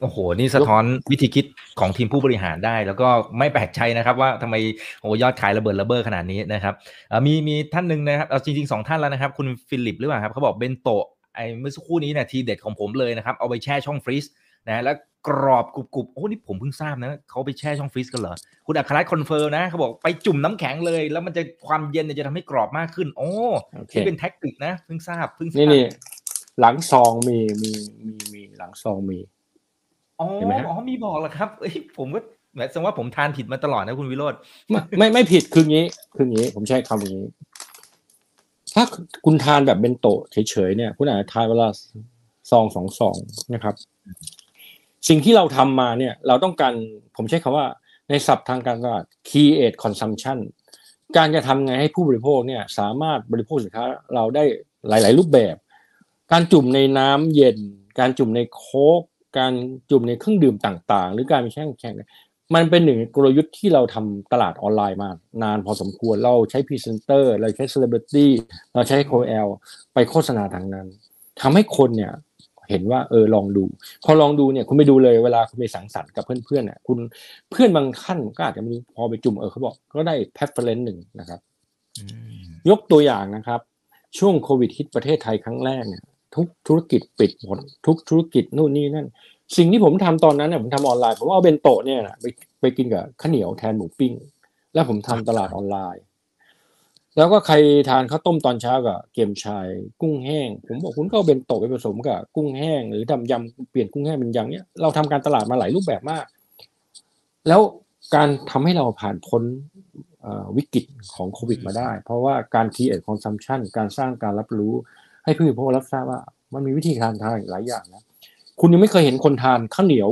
โอ้โห นี่สะท้อนวิธีคิดของทีมผู้บริหารได้ แล้วก็ไม่แปลกใจนะครับว่าทำไมโอ้ยอดขายระเบิดระเบ้อขนาดนี้นะครับเอ่อมีมีท่านหนึ่งนะครับเอาจริงๆสองท่านแล้วนะครับ คุณฟิลิปหรือเปล่าครับเขาบอกเบนโตะไอ้เมื่อสักครู่นี้เนี่ยทีเด็ดของผมเลยนะครับ เอาไปแช่ช่องฟรีซนะแล้วกรอบกรุบๆโอ้นี่ผมเพิ่งทราบนะเขาไปแช่ช่องฟรีซกันเหรอ คุณอัครรัตน์ confirm นะเขาบอกไปจุ่มน้ำแข็งเลย แล้วมันจะความเย็นเนี่ยจะทำให้กรอบมากขึ้น โอ้โอเคนี่เป็น tactic นะเพิ่งทราบเพิ่งทราบนี่นี่หลังซองมีมีมีมีหลังซองมี อ๋อเห็นไหมฮะ อ๋อมีบอกเหรอครับเอ้ยผมก็แหมแสดงว่าผมทานผิดมาตลอดนะคุณวิโรธไม่ไม่ไม่ผิดคืองี้ คืองี้ ผมใช้คำอย่างนี้ ถ้าคุณทานแบบเบนโตะเฉยๆเนี่ย คุณอาจจะทานเวลาซองสองซองนะครับ สิ่งที่เราทำมาเนี่ย เราต้องการผมใช้คำว่าในศัพท์ทางการตลาด create consumption การจะทำไงให้ผู้บริโภคเนี่ย สามารถบริโภคสินค้าเราได้หลาย ๆ รูปแบบ การจุ่มในน้ำเย็น การจุ่มในโค้ก การจุ่มในเครื่องดื่มต่างๆ หรือการไปแช่แข็งมันเป็นหนึ่งในกลยุทธ์ที่เราทำตลาดออนไลน์มานานพอสมควรเราใช้พรีเซนเตอร์เราใช้เซเลบริตี้เราใช้ KOL ไปโฆษณาทางนั้นทำให้คนเนี่ยเห็นว่าเออลองดู พอลองดูเนี่ยคุณไปดูเลยเวลาคุณไปสังสรรค์กับเพื่อนๆเนี่ยคุณเพื่อนบางท่านก็อาจจะไม่รู้พอไปจุ่มเออเขาบอกก็ได้ preference หนึ่งนะครับยกตัวอย่างนะครับ ช่วงโควิดฮิตประเทศไทยครั้งแรกเนี่ย ทุกธุรกิจปิดหมดทุกธุรกิจนู่นนี่นั่น สิ่งที่ผมทำตอนนั้นเนี่ยผมทำออนไลน์ ผมเอาเบนโตะเนี่ยนะไปไปกินกับข้าวเหนียวแทนหมูปิ้ง แล้วผมทำตลาดออนไลน์ แล้วก็ใครทานข้าวต้มตอนเช้ากับเกี๊ยมชาย กุ้งแห้ง ผมบอกคุณก็เอาเบนโตะไปผสมกับกุ้งแห้ง หรือทำยำเปลี่ยนกุ้งแห้งเป็นยำเนี่ยเราทำการตลาดมาหลายรูปแบบมาก แล้วการทำให้เราผ่านพ้นวิกฤตของโควิดมาได้ เพราะว่าการ create consumption การสร้างการรับรู้ ให้ผู้บริโภรับทราบว่ามันมีวิธีการทานหลายอย่างนะ คุณยังไม่เคยเห็นคนทานข้าวเหนียว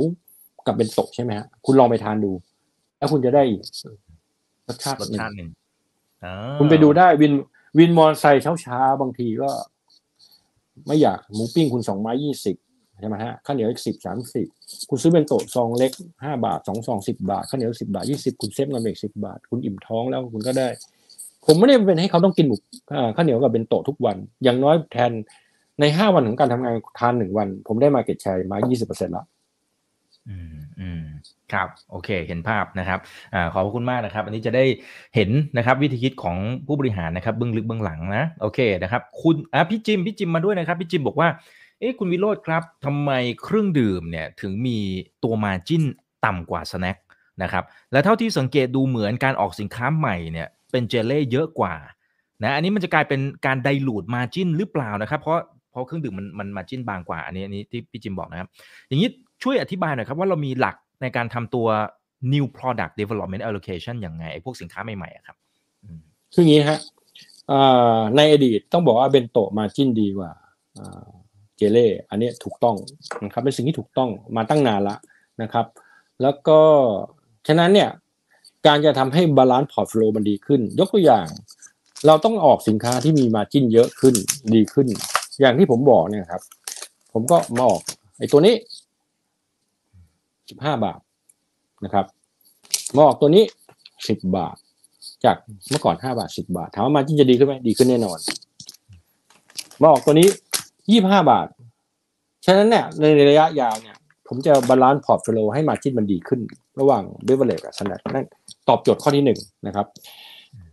กับเบนโตะใช่ไหมฮะคุณลองไปทานดู แล้วคุณจะได้อีกรสชาติรสหนึ่งชาติหนึ่งอ่าคุณไปดูได้วินวินมอเตอร์ไซค์เช้าๆบางทีก็ ไม่อยากหมูปิ้งคุณสองไม้ยี่สิบใช่ไหมฮะข้าวเหนียวอีกสิบสามสิบคุณซื้อเป็นโตะซองเล็กห้าบาทสองซองสิบบาทข้าวเหนียวสิบาทยี่สิบคุณเซฟเงินไปอีกสิบบาท คุณอิ่มท้องแล้วคุณก็ได้ ผมไม่ได้เป็นให้เขาต้องกินหมูข้าวเหนียวกับเป็นโตะทุกวัน อย่างน้อยแทนในห้าวันของการทำงานทานหนึ่งวัน ผมได้มาเก็ตแชร์มายี่สิบเปอร์เซ็นต์ละอืมอืมครับโอเคเห็นภาพนะครับอ่าขอบคุณมากนะครับ อันนี้จะได้เห็นนะครับวิธีคิดของผู้บริหารนะครับเบื้องลึกเบื้องหลังนะโอเคนะครับ คุณอะพี่จิมพี่จิมมาด้วยนะครับพี่จิมบอกว่าเอ๊ะคุณวิโรธครับทำไมเครื่องดื่มเนี่ยถึงมีตัวมาจิ้นต่ำกว่าสแน็คนะครับและเท่าที่สังเกตดูเหมือนการออกสินค้าใหม่เนี่ย เป็นเจลเล่เยอะกว่านะอันนี้มันจะกลายเป็นการไดลูดมาจินหรือเปล่านะครับ เพราะเพราะเครื่องดื่มมันมัน margin บางกว่าอันนี้อันนี้ที่พี่จิมบอกนะครับ อย่างนี้ช่วยอธิบายหน่อยครับว่าเรามีหลักในการทำตัว new product development allocation อย่างไงไอ้พวกสินค้าใหม่ๆครับอืมคืออย่างนี้ฮะในอดีตต้องบอกว่าเบนโตะ margin ดีกว่าอ่าเจเล่อันนี้ถูกต้องนะครับเป็นสิ่งที่ถูกต้องมาตั้งนานละนะครับ แล้วก็ฉะนั้นเนี่ย การจะทำให้ balance portfolio มันดีขึ้น ยกตัวอย่าง เราต้องออกสินค้าที่มี margin เยอะขึ้นดีขึ้น อย่างที่ผมบอกเนี่ยครับ ผมก็มาออกไอ้ตัวนี้สิบห้าบาทนะครับมาออกตัวนี้สิบบาท จากเมื่อก่อนห้าบาทสิบบาทถามว่า margin จะดีขึ้นไหมดีขึ้นแน่นอนมาออกตัวนี้ยี่สิบห้าบาท ฉะนั้นเนี่ยในระยะยาวเนี่ย ผมจะ balance portfolio ให้ margin มันดีขึ้น ระหว่าง beverage กับ snack นั่นตอบโจทย์ข้อที่หนึ่งนะครับ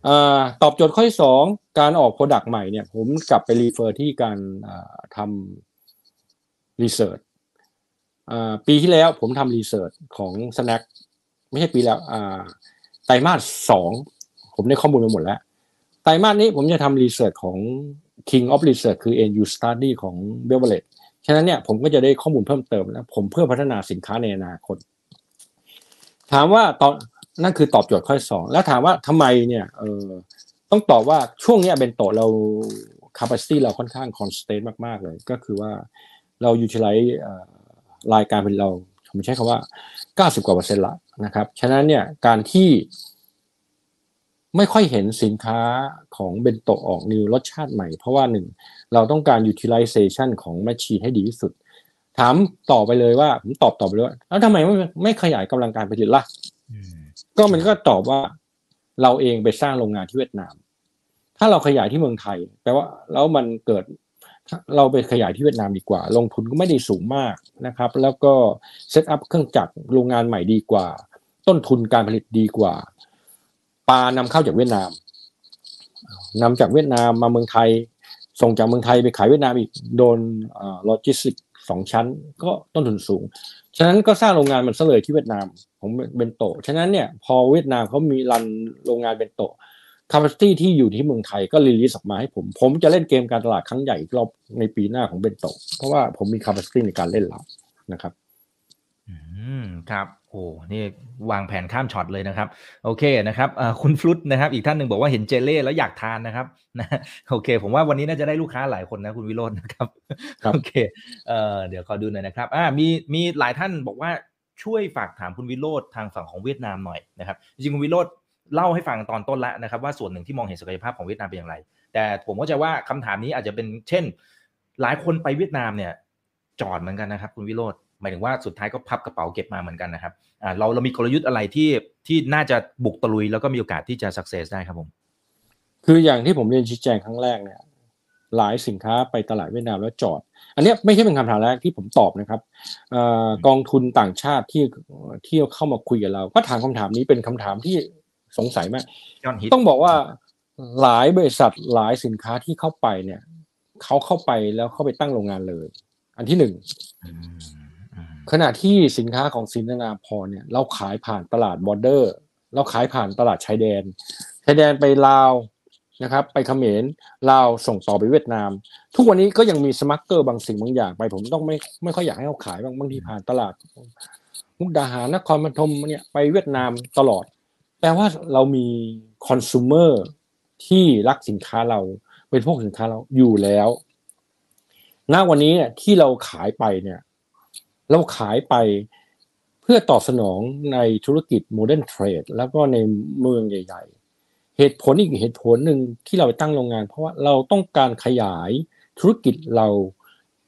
อาตอบโจทย์ข้อที่สองการออก product ใหม่เนี่ยผมกลับไป refer ที่การอ่าทำรีเสิร์ชปีที่แล้วผมทำรีเสิร์ชของ Snack ไม่ใช่ปีแล้วอ่าไตรมาสสองผมได้ข้อมูลมาหมดแล้ว ไตรมาสนี้ผมจะทำ research ของ King of Research คือ U&A Study ของ b e v e r a g e ฉะนั้นเนี่ยผมก็จะได้ข้อมูลเพิ่มเติมแล้วผมเพื่อพัฒนาสินค้าในอนาคต ถามว่าตอนนั่นคือตอบโจทย์ข้อสองแล้วถามว่าทำไมเนี่ยเออต้องตอบว่าช่วงนี้เบนโตะเรา capacity เราค่อนข้าง constant มาก ๆ เลย ก็คือว่าเรา utilize เอ่อรายการเป็นเราผมใช้คำว่า 90 กว่าเปอร์เซ็นต์ละนะครับ ฉะนั้นเนี่ยการที่ไม่ค่อยเห็นสินค้าของเบนโตะออกนิวรสชาติใหม่ เพราะว่าหนึ่งเราต้องการ utilization ของแมชชีนให้ดีที่สุด ถามต่อไปเลยว่าผมตอบต่อไปเลยว่าแล้วทำไมไม่ไม่ขยายกำลังการผลิตล่ะอืมก็มันก็ตอบว่า เราเองไปสร้างโรงงานที่เวียดนาม ถ้าเราขยายที่เมืองไทยแปลว่าแล้วมันเกิดเราไปขยายที่เวียดนามดีกว่า ลงทุนก็ไม่ได้สูงมากนะครับ แล้วก็เซตอัพเครื่องจักรโรงงานใหม่ดีกว่า ต้นทุนการผลิตดีกว่า ปลานำเข้าจากเวียดนามนำจากเวียดนามมาเมืองไทย ส่งจากเมืองไทยไปขายเวียดนามอีกโดนโลจิสติก สองชั้นก็ต้นทุนสูง ฉะนั้นก็สร้างโรงงานมันซะเลยที่เวียดนามของเบนโตะฉะนั้นเนี่ยพอเวียดนามเขามี run โรงงานเบนโตะ capacity ที่อยู่ที่เมืองไทยก็ release ออกมาให้ผม ผมจะเล่นเกมการตลาดครั้งใหญ่รอบในปีหน้าของเบนโตะเพราะว่าผมมี capacity ในการเล่นแล้วนะครับ อืมครับ โอ้นี่วางแผนข้ามช็อตเลยนะครับ โอเคนะครับอ่าคุณฟลุตนะครับ อีกท่านหนึ่งบอกว่าเห็นเจเล่แล้วอยากทานนะครับนะโอเค ผมว่าวันนี้น่าจะได้ลูกค้าหลายคนนะคุณวิโรจน์นะครับครับโอเคเอ่อเดี๋ยวขอดูหน่อยนะครับอ่ามีมีหลายท่านบอกว่าช่วยฝากถามคุณวิโรจน์ทางฝั่งของเวียดนามหน่อยนะครับจริงๆคุณวิโรจน์เล่าให้ฟังตอนต้นแล้วนะครับ ว่าส่วนหนึ่งที่มองเห็นศักยภาพของเวียดนามเป็นอย่างไร แต่ผมก็จะว่าคำถามนี้อาจจะเป็นเช่น หลายคนไปเวียดนามเนี่ยจอดเหมือนกันนะครับ คุณวิโรจน์ หมายถึงว่าสุดท้ายก็พับกระเป๋าเก็บมาเหมือนกันนะครับอ่าเราเรามีกลยุทธ์อะไรที่ที่น่าจะบุกตะลุย แล้วก็มีโอกาสที่จะสักเซสได้ครับผม คืออย่างที่ผมเรียนชี้แจงครั้งแรกเนี่ยหลายสินค้าไปตลาดเวียดนามแล้วจอด อันเนี้ยไม่ใช่เป็นคำถามแรกที่ผมตอบนะครับเอ่อกองทุนต่างชาติที่ที่เข้ามาคุยกับเรา ก็ถามคำถามนี้เป็นคำถามที่สงสัยมากยอดฮิตต้องบอกว่าหลายบริษัทหลายสินค้าที่เข้าไปเนี่ยเขาเข้าไปแล้วเข้าไปตั้งโรงงานเลย อันที่หนึ่งอืมอืม ขณะที่สินค้าของศรีนานาพรเนี่ยเราขายผ่านตลาด border เราขายผ่านตลาดชายแดน ชายแดนไปลาวนะครับไปเขมรลาวส่งต่อไปเวียดนาม ทุกวันนี้ก็ยังมี smuggle บางสิ่งบางอย่างไป ผมต้องไม่ไม่ค่อยอยากให้เขาขายบางบางทีผ่านตลาด มุกดาหารนครพนมเนี่ยไปเวียดนามตลอด แปลว่าเรามีคอน sumer ที่รักสินค้าเราเป็นพวกสินค้าเราอยู่แล้วณวันนี้เนี่ยที่เราขายไปเนี่ย เราขายไปเพื่อตอบสนองในธุรกิจ modern trade แล้วก็ในเมืองใหญ่ ๆ เหตุผลอีกเหตุผลหนึ่งที่เราไปตั้งโรงงาน เพราะว่าเราต้องการขยายธุรกิจเรา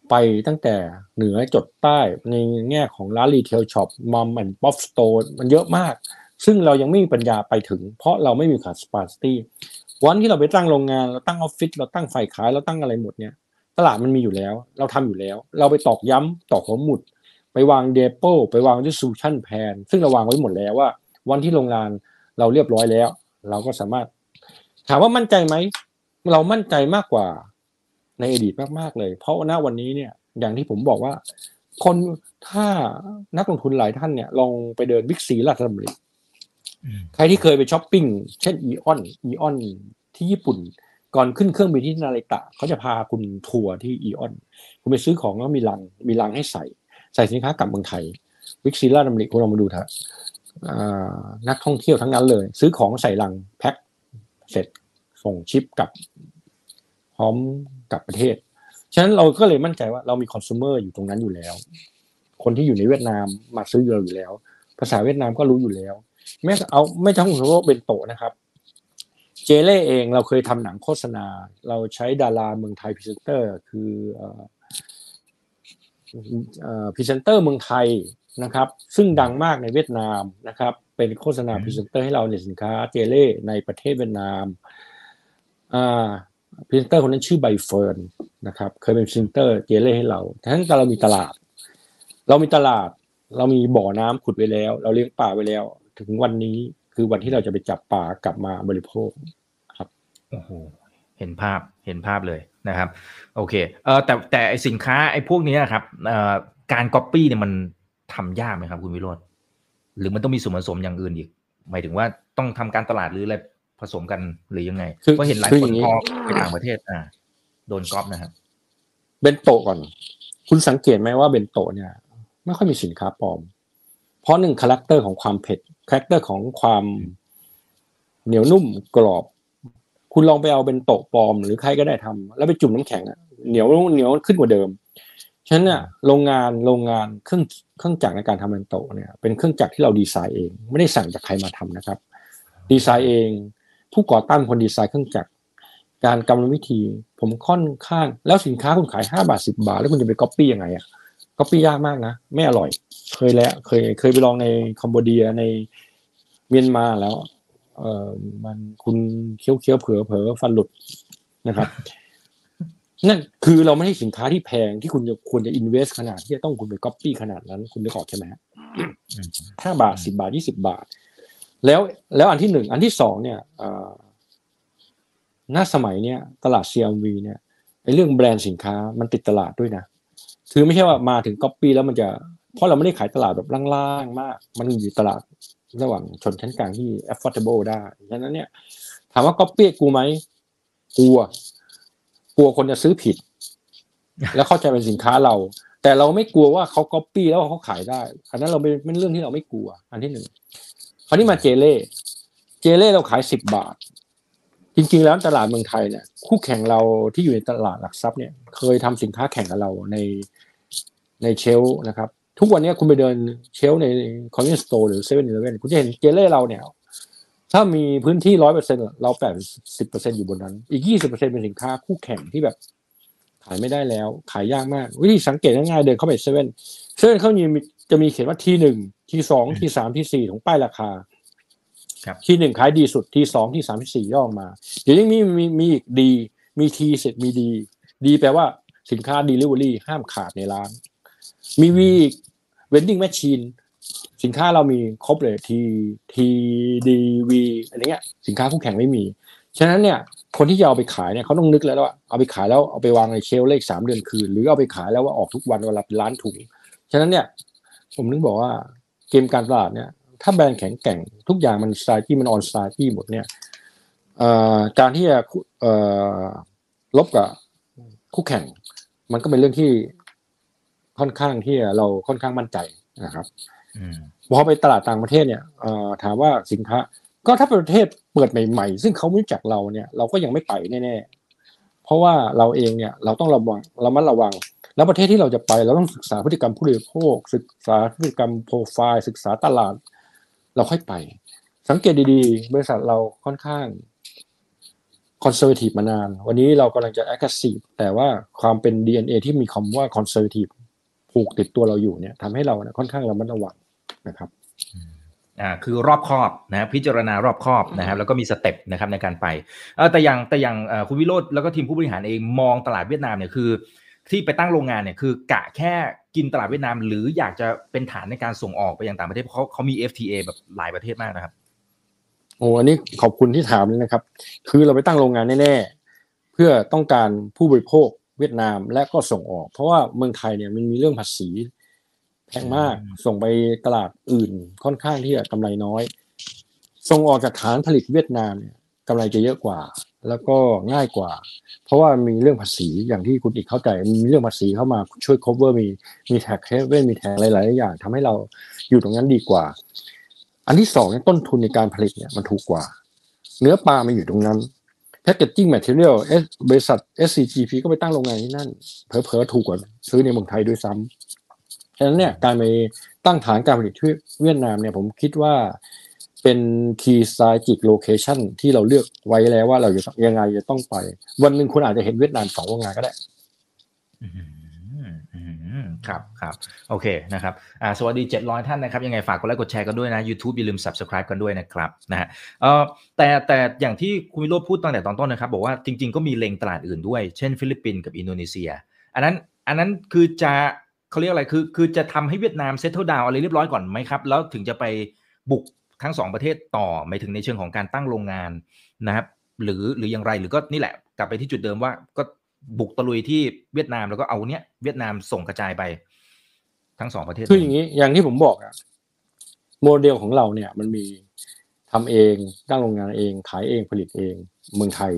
ไปตั้งแต่เหนือจดใต้ในแง่ของร้าน retail shop mom and pop store มันเยอะมาก ซึ่งเรายังไม่มีปัญญาไปถึง เพราะเราไม่มี capacityวันที่เราไปตั้งโรงงานเราตั้งออฟฟิศเราตั้งฝ่ายขายเราตั้งอะไรหมดเนี่ยตลาดมันมีอยู่แล้ว เราทำอยู่แล้ว เราไปตอกย้ำตอกหัวหมุด ไปวาง depot ไปวาง distribution plan ซึ่งเราวางไว้หมดแล้วว่า วันที่โรงงานเราเรียบร้อยแล้ว เราก็สามารถ ถามว่ามั่นใจไหมเรามั่นใจมากกว่าในอดีตมากๆเลย เพราะว่าณวันนี้เนี่ย อย่างที่ผมบอกว่า คนถ้านักลงทุนหลายท่านเนี่ยลองไปเดินบิ๊กซีราชดำริอืมใครที่เคยไปช้อปปิ้งเช่นอีออนอีออนที่ญี่ปุ่น ก่อนขึ้นเครื่องบินที่นาริตะเขาจะพาคุณทัวร์ที่อีออน คุณไปซื้อของแล้วมีลังมีลังให้ใส่ ใส่สินค้ากลับเมืองไทยบิ๊กซีราชดำริคุณลองมาดูเถอะนักท่องเที่ยวทั้งนั้นเลย ซื้อของใส่ลังแพ็คเสร็จส่ง ship กลับพร้อมกลับประเทศ ฉะนั้นเราก็เลยมั่นใจว่าเรามี consumer อยู่ตรงนั้นอยู่แล้ว คนที่อยู่ในเวียดนามมาซื้อเราอยู่แล้ว ภาษาเวียดนามก็รู้อยู่แล้ว แม้เอาไม่ต้องเฉพาะเบนโตนะครับ เจเล่เองเราเคยทำหนังโฆษณา เราใช้ดาราเมืองไทยพรีเซนเตอร์ คืออ พรีเซนเตอร์เมืองไทยนะครับ ซึ่งดังมากในเวียดนามนะครับ เป็นโฆษณาพรีเซนเตอร์ให้เราในสินค้าเจเล่ในประเทศเวียดนามอ่าพรีเซนเตอร์คนนั้นชื่อใบเฟิร์นนะครับ เคยเป็นพรีเซนเตอร์เจเล่ให้เราตั้งแต่เรามีตลาด เรามีตลาด เรามีบ่อน้ำขุดไว้แล้ว เราเลี้ยงปลาไว้แล้ว ถึงวันนี้คือวันที่เราจะไปจับปลากลับมาบริโภคโอ้โหเห็นภาพเห็นภาพเลย นะครับโอเคเออแต่แต่ไอสินค้าไอพวกเนี้ยครับเอ่อการก๊อปปี้เนี่ยมันทำยากไหมครับ คุณวิโรจน์หรือมันต้องมีส่วนผสมอย่างอื่นอีก หมายถึงว่าต้องทำการตลาดหรืออะไรผสมกันหรือยังไงคือเพราะเห็นหลายคือคอนย่างนี้พอไปต่างประเทศอ่าโดนก๊อปนะครับเบนโตะก่อน คุณสังเกตไหมว่าเบนโตะเนี่ย ไม่ค่อยมีสินค้าปลอม เพราะหนึ่ง character ของความเผ็ด character ของความเหนียวนุ่มกรอบ คุณลองไปเอาเบนโตะปลอมหรือใครก็ได้ทำแล้วไปจุ่มน้ำแข็งอะเหนียวเหนียวขึ้นกว่าเดิมฉะนั้นเนี่ยโรงงานโรงงานเครื่องเครื่องจักรในการทำเบนโตะเนี่ยเป็นเครื่องจักรที่เราดีไซน์เอง ไม่ได้สั่งจากใครมาทำนะครับ ดีไซน์เอง ผู้ก่อตั้งคนดีไซน์เครื่องจักรการกำลังวิธี ผมค่อนข้าง แล้วสินค้าคุณขายห้าบาทสิบาท แล้วคุณจะไปก๊อปปี้ยังไงอะก๊อปปี้ยากมากนะ ไม่อร่อย เคยแล้วเคยเคยไปลองในคัมโบเดียในเมียนมาแล้ว เออมันคุณเคี้ยวเคี้ยวเผลอเผลอฟันหลุดนะครับนั่นคือเราไม่ให้สินค้าที่แพงที่คุณจะควรจะ invest ขนาดที่จะต้องคุณไปก๊อปปี้ขนาดนั้น คุณนึกออกใช่ไหมห้าบาทสิบาทยี่สิบาท แล้วแล้วอันที่หนึ่งอันที่สองเนี่ยหน้าสมัยเนี่ยตลาด CLMV เนี่ยไอ้เรื่องแบรนด์สินค้ามันติดตลาดด้วยนะคือไม่ใช่ว่ามาถึงก๊อปปี้แล้วมันจะเพราะเราไม่ได้ขายตลาดแบบล่างๆมาก มันอยู่ตลาด ระหว่างชนชั้นกลางที่ affordable ได้ฉะนั้นเนี่ย ถามว่าก๊อปปี้กูไหมกลัว กลัวคนจะซื้อผิด แล้วเข้าใจเป็นสินค้าเรา แต่เราไม่กลัวว่าเขาก๊อปปี้แล้วเขาขายได้ อันนั้นเราเป็นเรื่องที่เราไม่กลัว อันที่หนึ่งคราวนี้มาเจเล่ เจเล่เราขายสิบบาท จริง ๆ แล้วตลาดเมืองไทยเนี่ย คู่แข่งเราที่อยู่ในตลาดหลักทรัพย์เนี่ย เคยทำสินค้าแข่งกับเราในใน shelf นะครับ ทุกวันนี้คุณไปเดิน shelf ใน convenience store หรือเซเว่นอีเลฟเว่นคุณจะเห็นเจเล่เราเนี่ย ถ้ามีพื้นที่ร้อยเปอร์เซ็นต์เราแปดสิบเปอร์เซ็นอยู่บนนั้น อีกยี่สิบเปอร์เซ็นเป็นสินค้าคู่แข่งที่แบบขายไม่ได้แล้ว ขายยากมาก วิธีสังเกตง่ายๆเดินเข้าไปเซเว่นเซเว่นเขามีจะมีเขียนว่า T หนึ่ง T สอง T สาม T สี่ของป้ายราคา T หนึ่งขายดีสุด T สอง T สาม T สี่ย่อมา เดี๋ยวนี้มีมีมีอีก D มี T เสร็จมี D D แปลว่าสินค้าดีลิเวอรี่ห้ามขาดในร้าน มี V vending machine สินค้าเรามีครบเลย T T D V อะไรเงี้ยสินค้าคู่แข่งไม่มี ฉะนั้นเนี่ยคนที่จะเอาไปขายเนี่ยเขาต้องนึกแล้วว่าเอาไปขายแล้วเอาไปวางในเชลเลขสามเดือนคืน หรือเอาไปขายแล้วว่าออกทุกวันวลาเป็นล้านถุงฉะนั้นเนี่ยผมนึกบอกว่าเกมการตลาดเนี่ย ถ้าแบรนด์แข็งแกร่งทุกอย่างมันสไตล์ที่มันออนสไตล์ที่หมดเนี่ยการที่จะลบกับคู่แข่ง มันก็เป็นเรื่องที่ ค่อนข้างที่เราค่อนข้างมั่นใจนะครับพอไปตลาดต่างประเทศเนี่ยถามว่าสินค้า ก็ถ้าประเทศเปิดใหม่ ๆ ซึ่งเขาไม่รู้จักเราเนี่ยเราก็ยังไม่ไปแน่ๆเพราะว่าเราเองเนี่ยเราต้องระวังเรามัดระวัง แล้วประเทศที่เราจะไปเราต้องศึกษาพฤติกรรมผู้บริโภค ศึกษาพฤติกรรมโปรไฟล์ศึกษาตลาด เราค่อยไป สังเกตดีๆ บริษัทเราค่อนข้าง conservative มานาน วันนี้เรากำลังจะ active แต่ว่าความเป็น DNA ที่มีคำว่า conservative ผูกติดตัวเราอยู่เนี่ยทำให้เราค่อนข้างระมัดระวังนะครับอ่าคือรอบครอบนะพิจารณารอบครอบนะครับแล้วก็มีสเต็ปนะครับในการไปเออแต่อย่างแต่อย่างคุณวิโรธแล้วก็ทีมผู้บริหารเองมองตลาดเวียดนามเนี่ยคือ ที่ไปตั้งโรงงานเนี่ยคือกะแค่กินตลาดเวียดนาม หรืออยากจะเป็นฐานในการส่งออกไปยังต่างประเทศเพราะเขามี FTA แบบหลายประเทศมากนะครับโอ้อันนี้ขอบคุณที่ถามเลยนะครับ คือเราไปตั้งโรงงานแน่ๆเพื่อต้องการผู้บริโภค เวียดนามและก็ส่งออก เพราะว่าเมืองไทยเนี่ยมันมีเรื่องภาษีแพงมากส่งไปตลาดอื่นค่อนข้างที่จะกำไรน้อย ส่งออกจากฐานผลิตเวียดนามเนี่ยกำไรจะเยอะกว่า แล้วก็ง่ายกว่า เพราะว่ามีเรื่องภาษีอย่างที่คุณอีกเข้าใจมีเรื่องภาษีเข้ามาช่วย cover มีมีแท็กเฮเว่นมีแท็กหลายๆอย่างทำให้เราอยู่ตรงนั้นดีกว่า อันที่สองเนี่ยต้นทุนในการผลิตเนี่ยมันถูกกว่า เนื้อปลามาอยู่ตรงนั้น packaging material บริษัท SCGP ก็ไปตั้งโรงงานที่นั่น เผลอๆถูกกว่าซื้อในเมืองไทยด้วยซ้ำฉะนั้นเนี่ยการไปตั้งฐานการผลิตที่เวียดนามเนี่ยผมคิดว่าเป็น key strategic location ที่เราเลือกไว้แล้วว่าเราจะยังไงจะต้องไป วันหนึ่งคุณอาจจะเห็นเวียดนามสองโรงงานก็ได้ ครับครับโอเคนะครับอ่าสวัสดี 700 ท่านนะครับ ยังไงฝากกดไลค์กดแชร์กันด้วยนะ YouTube อย่าลืม Subscribe กันด้วยนะครับนะฮะเอ่อแต่แต่อย่างที่คุณวิโรจน์พูดตั้งแต่ตอนต้นนะครับ บอกว่าจริง ๆ ก็มีเล็งตลาดอื่นด้วย เช่นฟิลิปปินส์กับอินโดนีเซีย อันนั้นอันนั้นคือจะเขาเรียกอะไรคือ คือจะทำให้เวียดนาม settle down อะไรเรียบร้อยก่อนไหมครับ แล้วถึงจะไปบุกทั้งสองประเทศต่อหมายถึงในเชิงของการตั้งโรงงานนะครับหรือหรืออย่างไรหรือก็นี่แหละกลับไปที่จุดเดิมว่าก็ บุกตะลุยที่เวียดนามแล้วก็เอาเนี้ยเวียดนามส่งกระจายไป ทั้งสองประเทศคืออย่างนี้อย่างที่ผมบอกอะโมเดลของเราเนี่ย มันมีทำเองตั้งโรงงานเองขายเองผลิตเอง เมืองไทย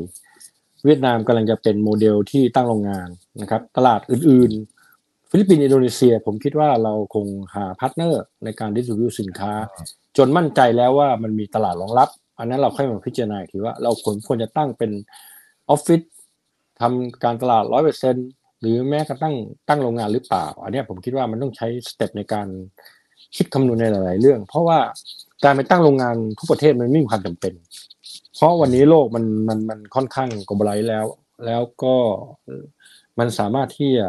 เวียดนามกำลังจะเป็นโมเดลที่ตั้งโรงงานนะครับ ตลาดอื่นๆ ฟิลิปปินส์อินโดนีเซีย ผมคิดว่าเราคงหา partner ในการ distribute สินค้า จนมั่นใจแล้วว่ามันมีตลาดรองรับ อันนั้นเราค่อยมาพิจารณาอีกทีว่าเราควรควรจะตั้งเป็นออฟฟิศ ทำการตลาดร้อยเปอร์เซ็นต์หรือแม้กระทั่งตั้งโรงงานหรือเปล่า อันนี้ผมคิดว่ามันต้องใช้สเต็ปในการคิดคำนวณในหลาย ๆ เรื่อง เพราะว่าการไปตั้งโรงงานทุกประเทศมันไม่มีความจำเป็น เพราะวันนี้โลกมันมันมันค่อนข้าง globalize แล้ว แล้วก็มันสามารถที่จะ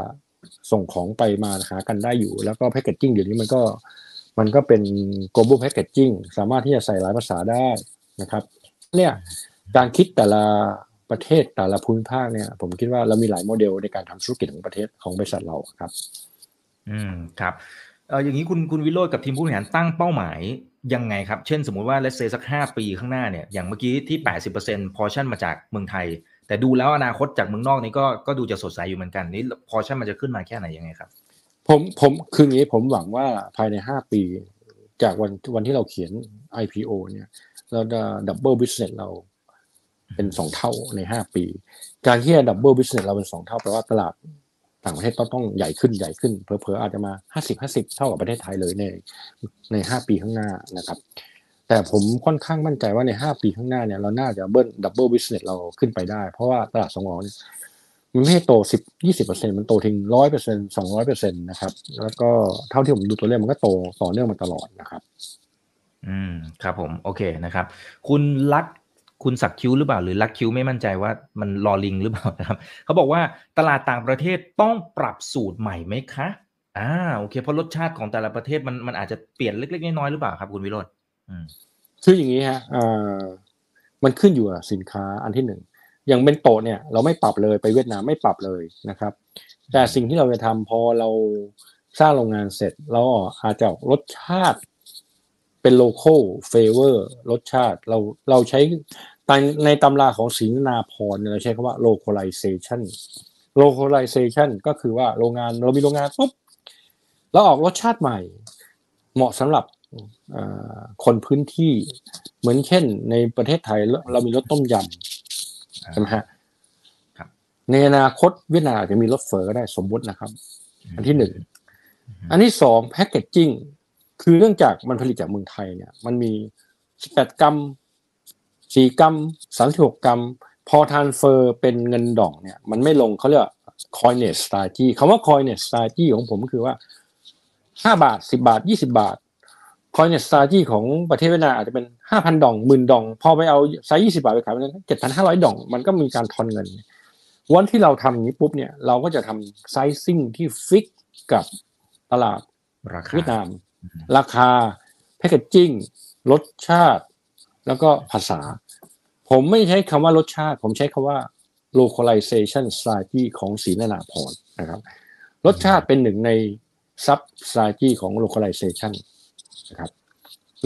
ส่งของไปมาหากันได้อยู่ แล้วก็แพคเกจจิ้งเดี๋ยวนี้มันก็มันก็เป็น global packaging สามารถที่จะใส่หลายภาษาได้นะครับ เนี่ยการคิดแต่ละ ประเทศแต่ละภูมิภาคเนี่ย ผมคิดว่าเรามีหลายโมเดลในการทำธุรกิจของประเทศของบริษัทเราครับ อืมครับเอออย่างนี้คุณคุณวิโรจน์กับทีมผู้บริหารตั้งเป้าหมายยังไงครับ เช่นสมมุติว่า let's say สักห้าปีข้างหน้าเนี่ย อย่างเมื่อกี้ที่ 80%พอชั่นมาจากเมืองไทย แต่ดูแล้วอนาคตจากเมืองนอกนี่ก็ก็ดูจะสดใสอยู่เหมือนกันนี่พอชั่นมันจะขึ้นมาแค่ไหนยังไงครับ ผมผมคืออย่างนี้ผมหวังว่าภายในห้าปี จากวันวันที่เราเขียน IPO เนี่ย เราจะ double business เรา เป็นสองเท่าในห้าปี การที่ double business เราเป็นสองเท่าแปลว่าตลาดต่างประเทศต้องต้องใหญ่ขึ้นใหญ่ขึ้นเผลอๆอาจจะมาห้าสิบห้าสิบเท่ากับประเทศไทยเลยในในห้าปีข้างหน้านะครับ แต่ผมค่อนข้างมั่นใจว่าในห้าปีข้างหน้าเนี่ยเราน่าจะเบิ้ล double business เราขึ้นไปได้ เพราะว่าตลาดส่งออกเนี่ยมันไม่ให้โตสิบยี่สิบเปอร์เซ็นต์มันโตถึงร้อยเปอร์เซ็นต์สองร้อยเปอร์เซ็นต์นะครับ แล้วก็เท่าที่ผมดูตัวเลขมันก็โตต่อเนื่องมาตลอดนะครับ อืมครับผม โอเคนะครับ คุณลัก คุณสักคิ้วหรือเปล่าหรือลักคิ้วไม่มั่นใจว่ามันรอลิงหรือเปล่านะครับเขาบอกว่าตลาดต่างประเทศต้องปรับสูตรใหม่ไหมคะอ่าโอเค เพราะรสชาติของแต่ละประเทศมันมันอาจจะเปลี่ยนเล็กๆน้อยๆหรือเปล่าครับคุณวิโรจน์อืมคืออย่างนี้ฮะอ่อมันขึ้นอยู่กับสินค้าอันที่หนึ่งอย่างเป็นโตะเนี่ยเราไม่ปรับเลยไปเวียดนามไม่ปรับเลยนะครับ แต่สิ่งที่เราจะทำพอเราสร้างโรงงานเสร็จเราอาจจะรสชาติ เป็น local flavor รสชาติเราเราใช้ในในตำราของศรีนานาพรเนี่ยเราใช้คำว่า localization localization ก็คือว่าโรงงานเรามีโรงงานปุ๊บเราออกรสชาติใหม่ เหมาะสำหรับเอ่อคนพื้นที่เหมือนเช่น ในประเทศไทยเราเรามีรสต้มยำใช่ไหมฮะครับในอนาคตเวียดนามอาจจะมีรสเฟอร์ก็ได้สมมุตินะครับ อันที่หนึ่งอันที่สองแพคเกจจิ้ง คือเนื่องจากมันผลิตจากเมืองไทยเนี่ย มันมีสิบแปดกรัมสี่กรัมสามสิบหกรัม พอทานเฟอร์เป็นเงินดองเนี่ย มันไม่ลงเขาเรียกคอยเนสตาจีคำว่าคอยเนสตาจีของผมก็คือว่าห้าบาทสิบาทยี่สิบาทคอยเนสตาจีของประเทศเวียดนามอาจจะเป็นห้าพันดองหมื่นดอง พอไปเอาไซส์ยี่สิบาทไปขายมันเจ็ดพันห้าร้อยดอง มันก็มีการทอนเงิน วันที่เราทำอย่างนี้ปุ๊บเนี่ย เราก็จะทำไซซิ่งที่ฟิกกับตลาดราคาเวียดนาม ราคาแพคเกจจิ้งรสชาติ แล้วก็ภาษา ผมไม่ใช้คำว่ารสชาติ ผมใช้คำว่า localization strategy ของศรีนานาพรนะครับรสชาติเป็นหนึ่งใน sub strategy ของ localization นะครับ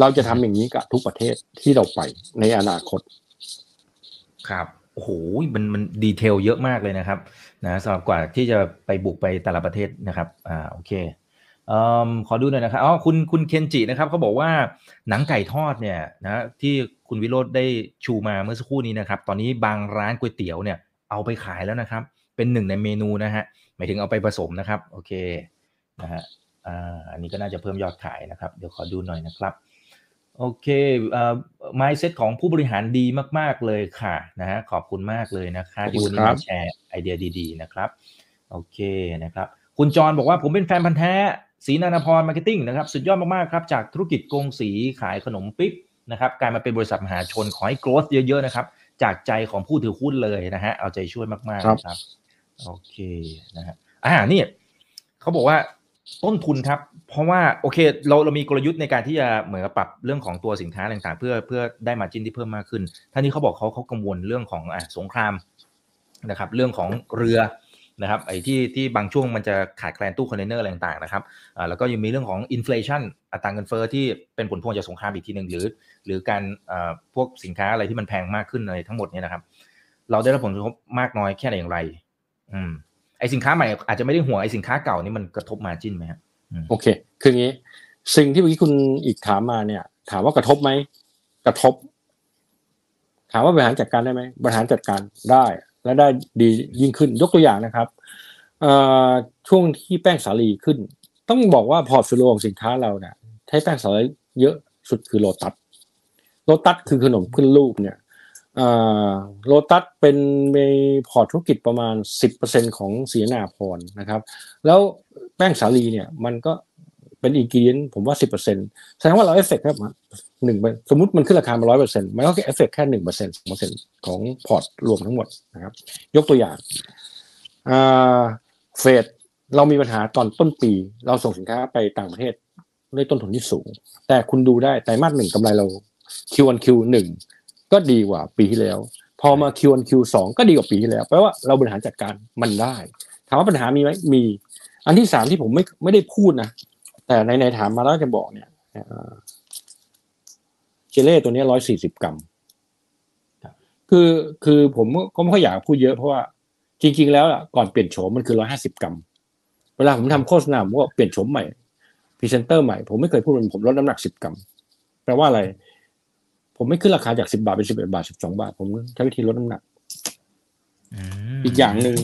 เราจะทำอย่างนี้กับทุกประเทศที่เราไปในอนาคต ครับโอ้โหมันมันดีเทลเยอะมากเลยนะครับนะสำหรับกว่าที่จะไปบุกไปแต่ละประเทศนะครับอ่าโอเค ออขอดูหน่อยนะครับอ๋อคุณคุณเคนจินะครับเขาบอกว่าหนังไก่ทอดเนี่ยนะที่คุณวิโรธได้ชูมาเมื่อสักครู่นี้นะครับ ตอนนี้บางร้านก๋วยเตี๋ยวเนี่ยเอาไปขายแล้วนะครับ เป็นหนึ่งในเมนูนะฮะหมายถึงเอาไปผสมนะครับ โอเคนะฮะอ่าอันนี้ก็น่าจะเพิ่มยอดขายนะครับ เดี๋ยวขอดูหน่อยนะครับโอเคอ่อ mindset ของผู้บริหารดีมาก ๆ เลยค่ะนะฮะขอบคุณมากเลยนะคะขอบคุณที่วันนี้มาแชร์ไอเดียดี ๆ นะครับ โอเคนะครับ คุณจรบอกว่าผมเป็นแฟนพันธุ์แท้ สีนานาพรมาร์เก็ตติ้งนะครับสุดยอดมากๆครับจากธุรกิจกงสีขายขนมปี๊บนะครับกลายมาเป็นบริษัทมหาชนขอให้ growth เยอะๆนะครับจากใจของผู้ถือหุ้นเลยนะฮะเอาใจช่วยมากๆนะครับโอเคนะฮะอ่านี่เขาบอกว่าต้นทุนครับ เพราะว่าโอเคเราเรามีกลยุทธ์ในการที่จะเหมือนกับปรับเรื่องของตัวสินค้าต่างๆ เพื่อเพื่อได้ margin ที่เพิ่มมากขึ้นท่านนี้เขาบอกเขาเขากังวลเรื่องของอะสงครามนะครับ เรื่องของเรือ นะครับไอ้ที่ที่บางช่วงมันจะขาดแคลนตู้คอนเทนเนอร์อะไรต่างๆนะครับอ่าแล้วก็ยังมีเรื่องของ inflation อัตราเงินเฟ้อที่เป็นผลพวงจากสงครามอีกทีหนึ่งหรือ หรือการอ่าพวกสินค้าอะไรที่มันแพงมากขึ้นอะไรทั้งหมดเนี่ยนะครับ เราได้รับผลกระทบมากน้อยแค่ไหนอย่างไร อืมไอสินค้าใหม่อาจจะไม่ได้ห่วงไอสินค้าเก่านี่มันกระทบมาจิ้นไหมครับโอเค คืองี้ สิ่งที่เมื่อกี้คุณอีกถามมาเนี่ย ถามว่ากระทบไหมกระทบ ถามว่าบริหารจัดการได้ไหมบริหารจัดการได้ และได้ดียิ่งขึ้นยกตัวอย่างนะครับช่วงที่แป้งสาลีขึ้น ต้องบอกว่า portfolio ของสินค้าเราเนี่ยใช้แป้งสาลีเยอะสุดคือโลตัสโลตัสคือขนมขึ้นรูปเนี่ยโลตัสเป็นในพอร์ตธุรกิจประมาณ 10%ของศรีนานาพรนะครับ แล้วแป้งสาลีเนี่ยมันก็เป็นอีกกีนผมว่า 10%แสดงว่าเราเอฟเฟกต์ครับ หนึ่งสมมติมันขึ้นราคามาร้อยเปอร์เซ็นต์มันก็แค่เอฟเฟกต์แค่หนึ่งเปอร์เซ็นต์สองเปอร์เซ็นต์ของพอร์ตรวมทั้งหมดนะครับ ยกตัวอย่างเฟดเรามีปัญหาตอนต้นปี เราส่งสินค้าไปต่างประเทศด้วยต้นทุนที่สูง แต่คุณดูได้ไตรมาสหนึ่งกำไรเรา Q1 Q1 ก็ดีกว่าปีที่แล้ว พอมา Q1 Q2 ก็ดีกว่าปีที่แล้วแปลว่าเราบริหารจัดการมันได้ ถามว่าปัญหามีไหมมี อันที่สามที่ผมไม่ไม่ได้พูดนะแต่ในในถามมาแล้วจะบอกเนี่ย เจเล่ตัวนี้ร้อยสี่สิบกรัมคือคือผมก็ไม่ค่อยอยากพูดเยอะเพราะว่าจริง ๆ แล้วอะก่อนเปลี่ยนโฉมมันคือร้อยห้าสิบกรัม เวลาผมทำโฆษณาผมก็เปลี่ยนโฉมใหม่พรีเซนเตอร์ใหม่ผมไม่เคยพูดมันผมลดน้ำหนักสิบกรัมแปลว่าอะไร ผมไม่ขึ้นราคาจากสิบบาทเป็นสิบเอ็ดบาทสิบสองบาท ผมใช้วิธีลดน้ำหนักอีกอย่างหนึ่ง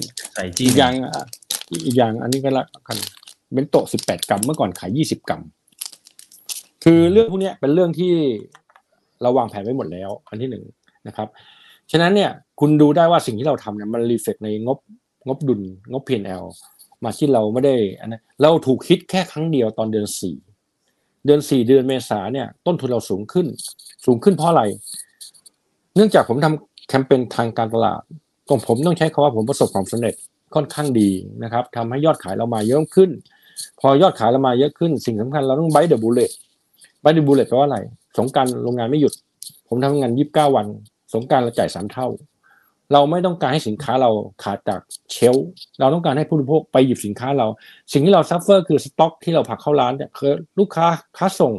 อีกอย่างอีกอย่างอันนี้ก็ละกันเบนโตะสิบแปดกรัมเมื่อก่อนขายยี่สิบกรัม คือเรื่องพวกนี้เป็นเรื่องที่ เราวางแผนไว้หมดแล้ว อันที่หนึ่งนะครับฉะนั้นเนี่ยคุณดูได้ว่าสิ่งที่เราทำเนี่ยมันรีเฟกในงบงบดุลงบ P&L มาที่เราไม่ได้อันนั้นเราถูกคิดแค่ครั้งเดียวตอนเดือนสี่เดือนสี่เดือนเมษาเนี่ย ต้นทุนเราสูงขึ้น สูงขึ้นเพราะอะไร เนื่องจากผมทำแคมเปญทางการตลาดตรงผมต้องใช้คาว่าผมประสบความสำเร็จค่อนข้างดีนะครับทำให้ยอดขายเรามาเยอะขึ้น พอยอดขายเรามาเยอะขึ้น สิ่งสำคัญเราต้อง bite the bullet bite the bullet แปลว่าอะไร สงกรานต์โรงงานไม่หยุด ผมทำงานยี่สิบเก้าวัน สงกรานต์เราจ่ายสามเท่า เราไม่ต้องการให้สินค้าเราขาดจาก shelf เราต้องการให้ผู้บริโภคไปหยิบสินค้าเรา สิ่งที่เรา suffer คือสต็อกที่เราผลักเข้าร้านเนี่ยคือลูกค้าค้าส่ง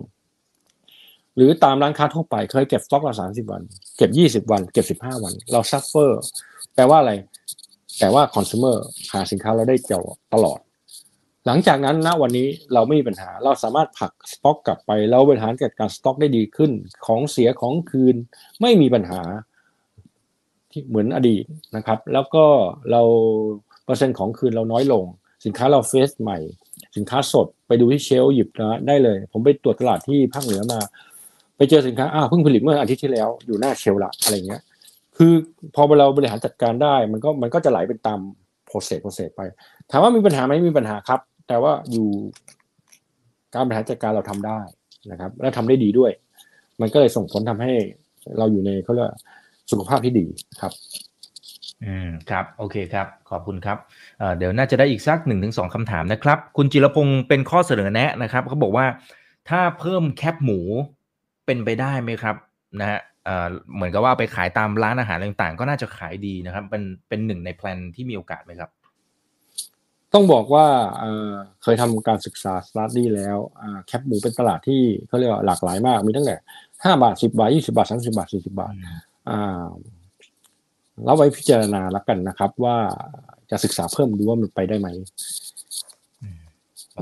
หรือตามร้านค้าทั่วไปเคยเก็บสต็อกเราสามสิบวัน เก็บยี่สิบวัน เก็บสิบห้าวัน เรา suffer แปลว่าอะไรแต่ว่าคอน sumer หาสินค้าเราได้เจาตลอด หลังจากนั้นณวันนี้เราไม่มีปัญหา เราสามารถผักสต็อกกลับไป เราบริหารจัดการสต็อกได้ดีขึ้น ของเสียของคืนไม่มีปัญหาที่เหมือนอดีตนะครับ แล้วก็เราเปอร์เซ็นต์ของคืนเราน้อยลง สินค้าเราเฟสใหม่ สินค้าสดไปดูที่เชลหยิบนะได้เลย ผมไปตรวจตลาดที่ภาคเหนือมา ไปเจอสินค้าอ้าวเพิ่งผลิตเมื่ออาทิตย์ที่แล้ว อยู่หน้าเชลละอะไรเงี้ย คือพอเราบริหารจัดการได้ มันก็มันก็จะไหลเป็นตาม process process ไป ถามว่ามีปัญหาไหมมีปัญหาครับ แต่ว่าอยู่การบริหารจัดการเราทำได้นะครับ และทำได้ดีด้วย มันก็เลยส่งผลทำให้เราอยู่ในเขาเรียกสุขภาพที่ดีครับ อืมครับ โอเคครับ ขอบคุณครับเดี๋ยวน่าจะได้อีกสักหนึ่งถึงสองคำถามนะครับ คุณจิรพงศ์เป็นข้อเสนอแนะนะครับเขาบอกว่าถ้าเพิ่มแคปหมูเป็นไปได้ไหมครับนะฮะเหมือนกับว่าไปขายตามร้านอาหารต่างๆ ก็น่าจะขายดีนะครับ เป็นเป็นหนึ่งใน plan ที่มีโอกาสไหมครับ ต้องบอกว่าเคยทำการศึกษา study แล้วแคปหมูเป็นตลาดที่เขาเรียกว่าหลากหลายมาก มีตั้งแต่ห้าบาทสิบบาทยี่สิบบาทสามสิบบาทสี่สิบบาทเราไว้พิจารณาแล้วกันนะครับ ว่าจะศึกษาเพิ่มดูว่ามันไปได้ไหม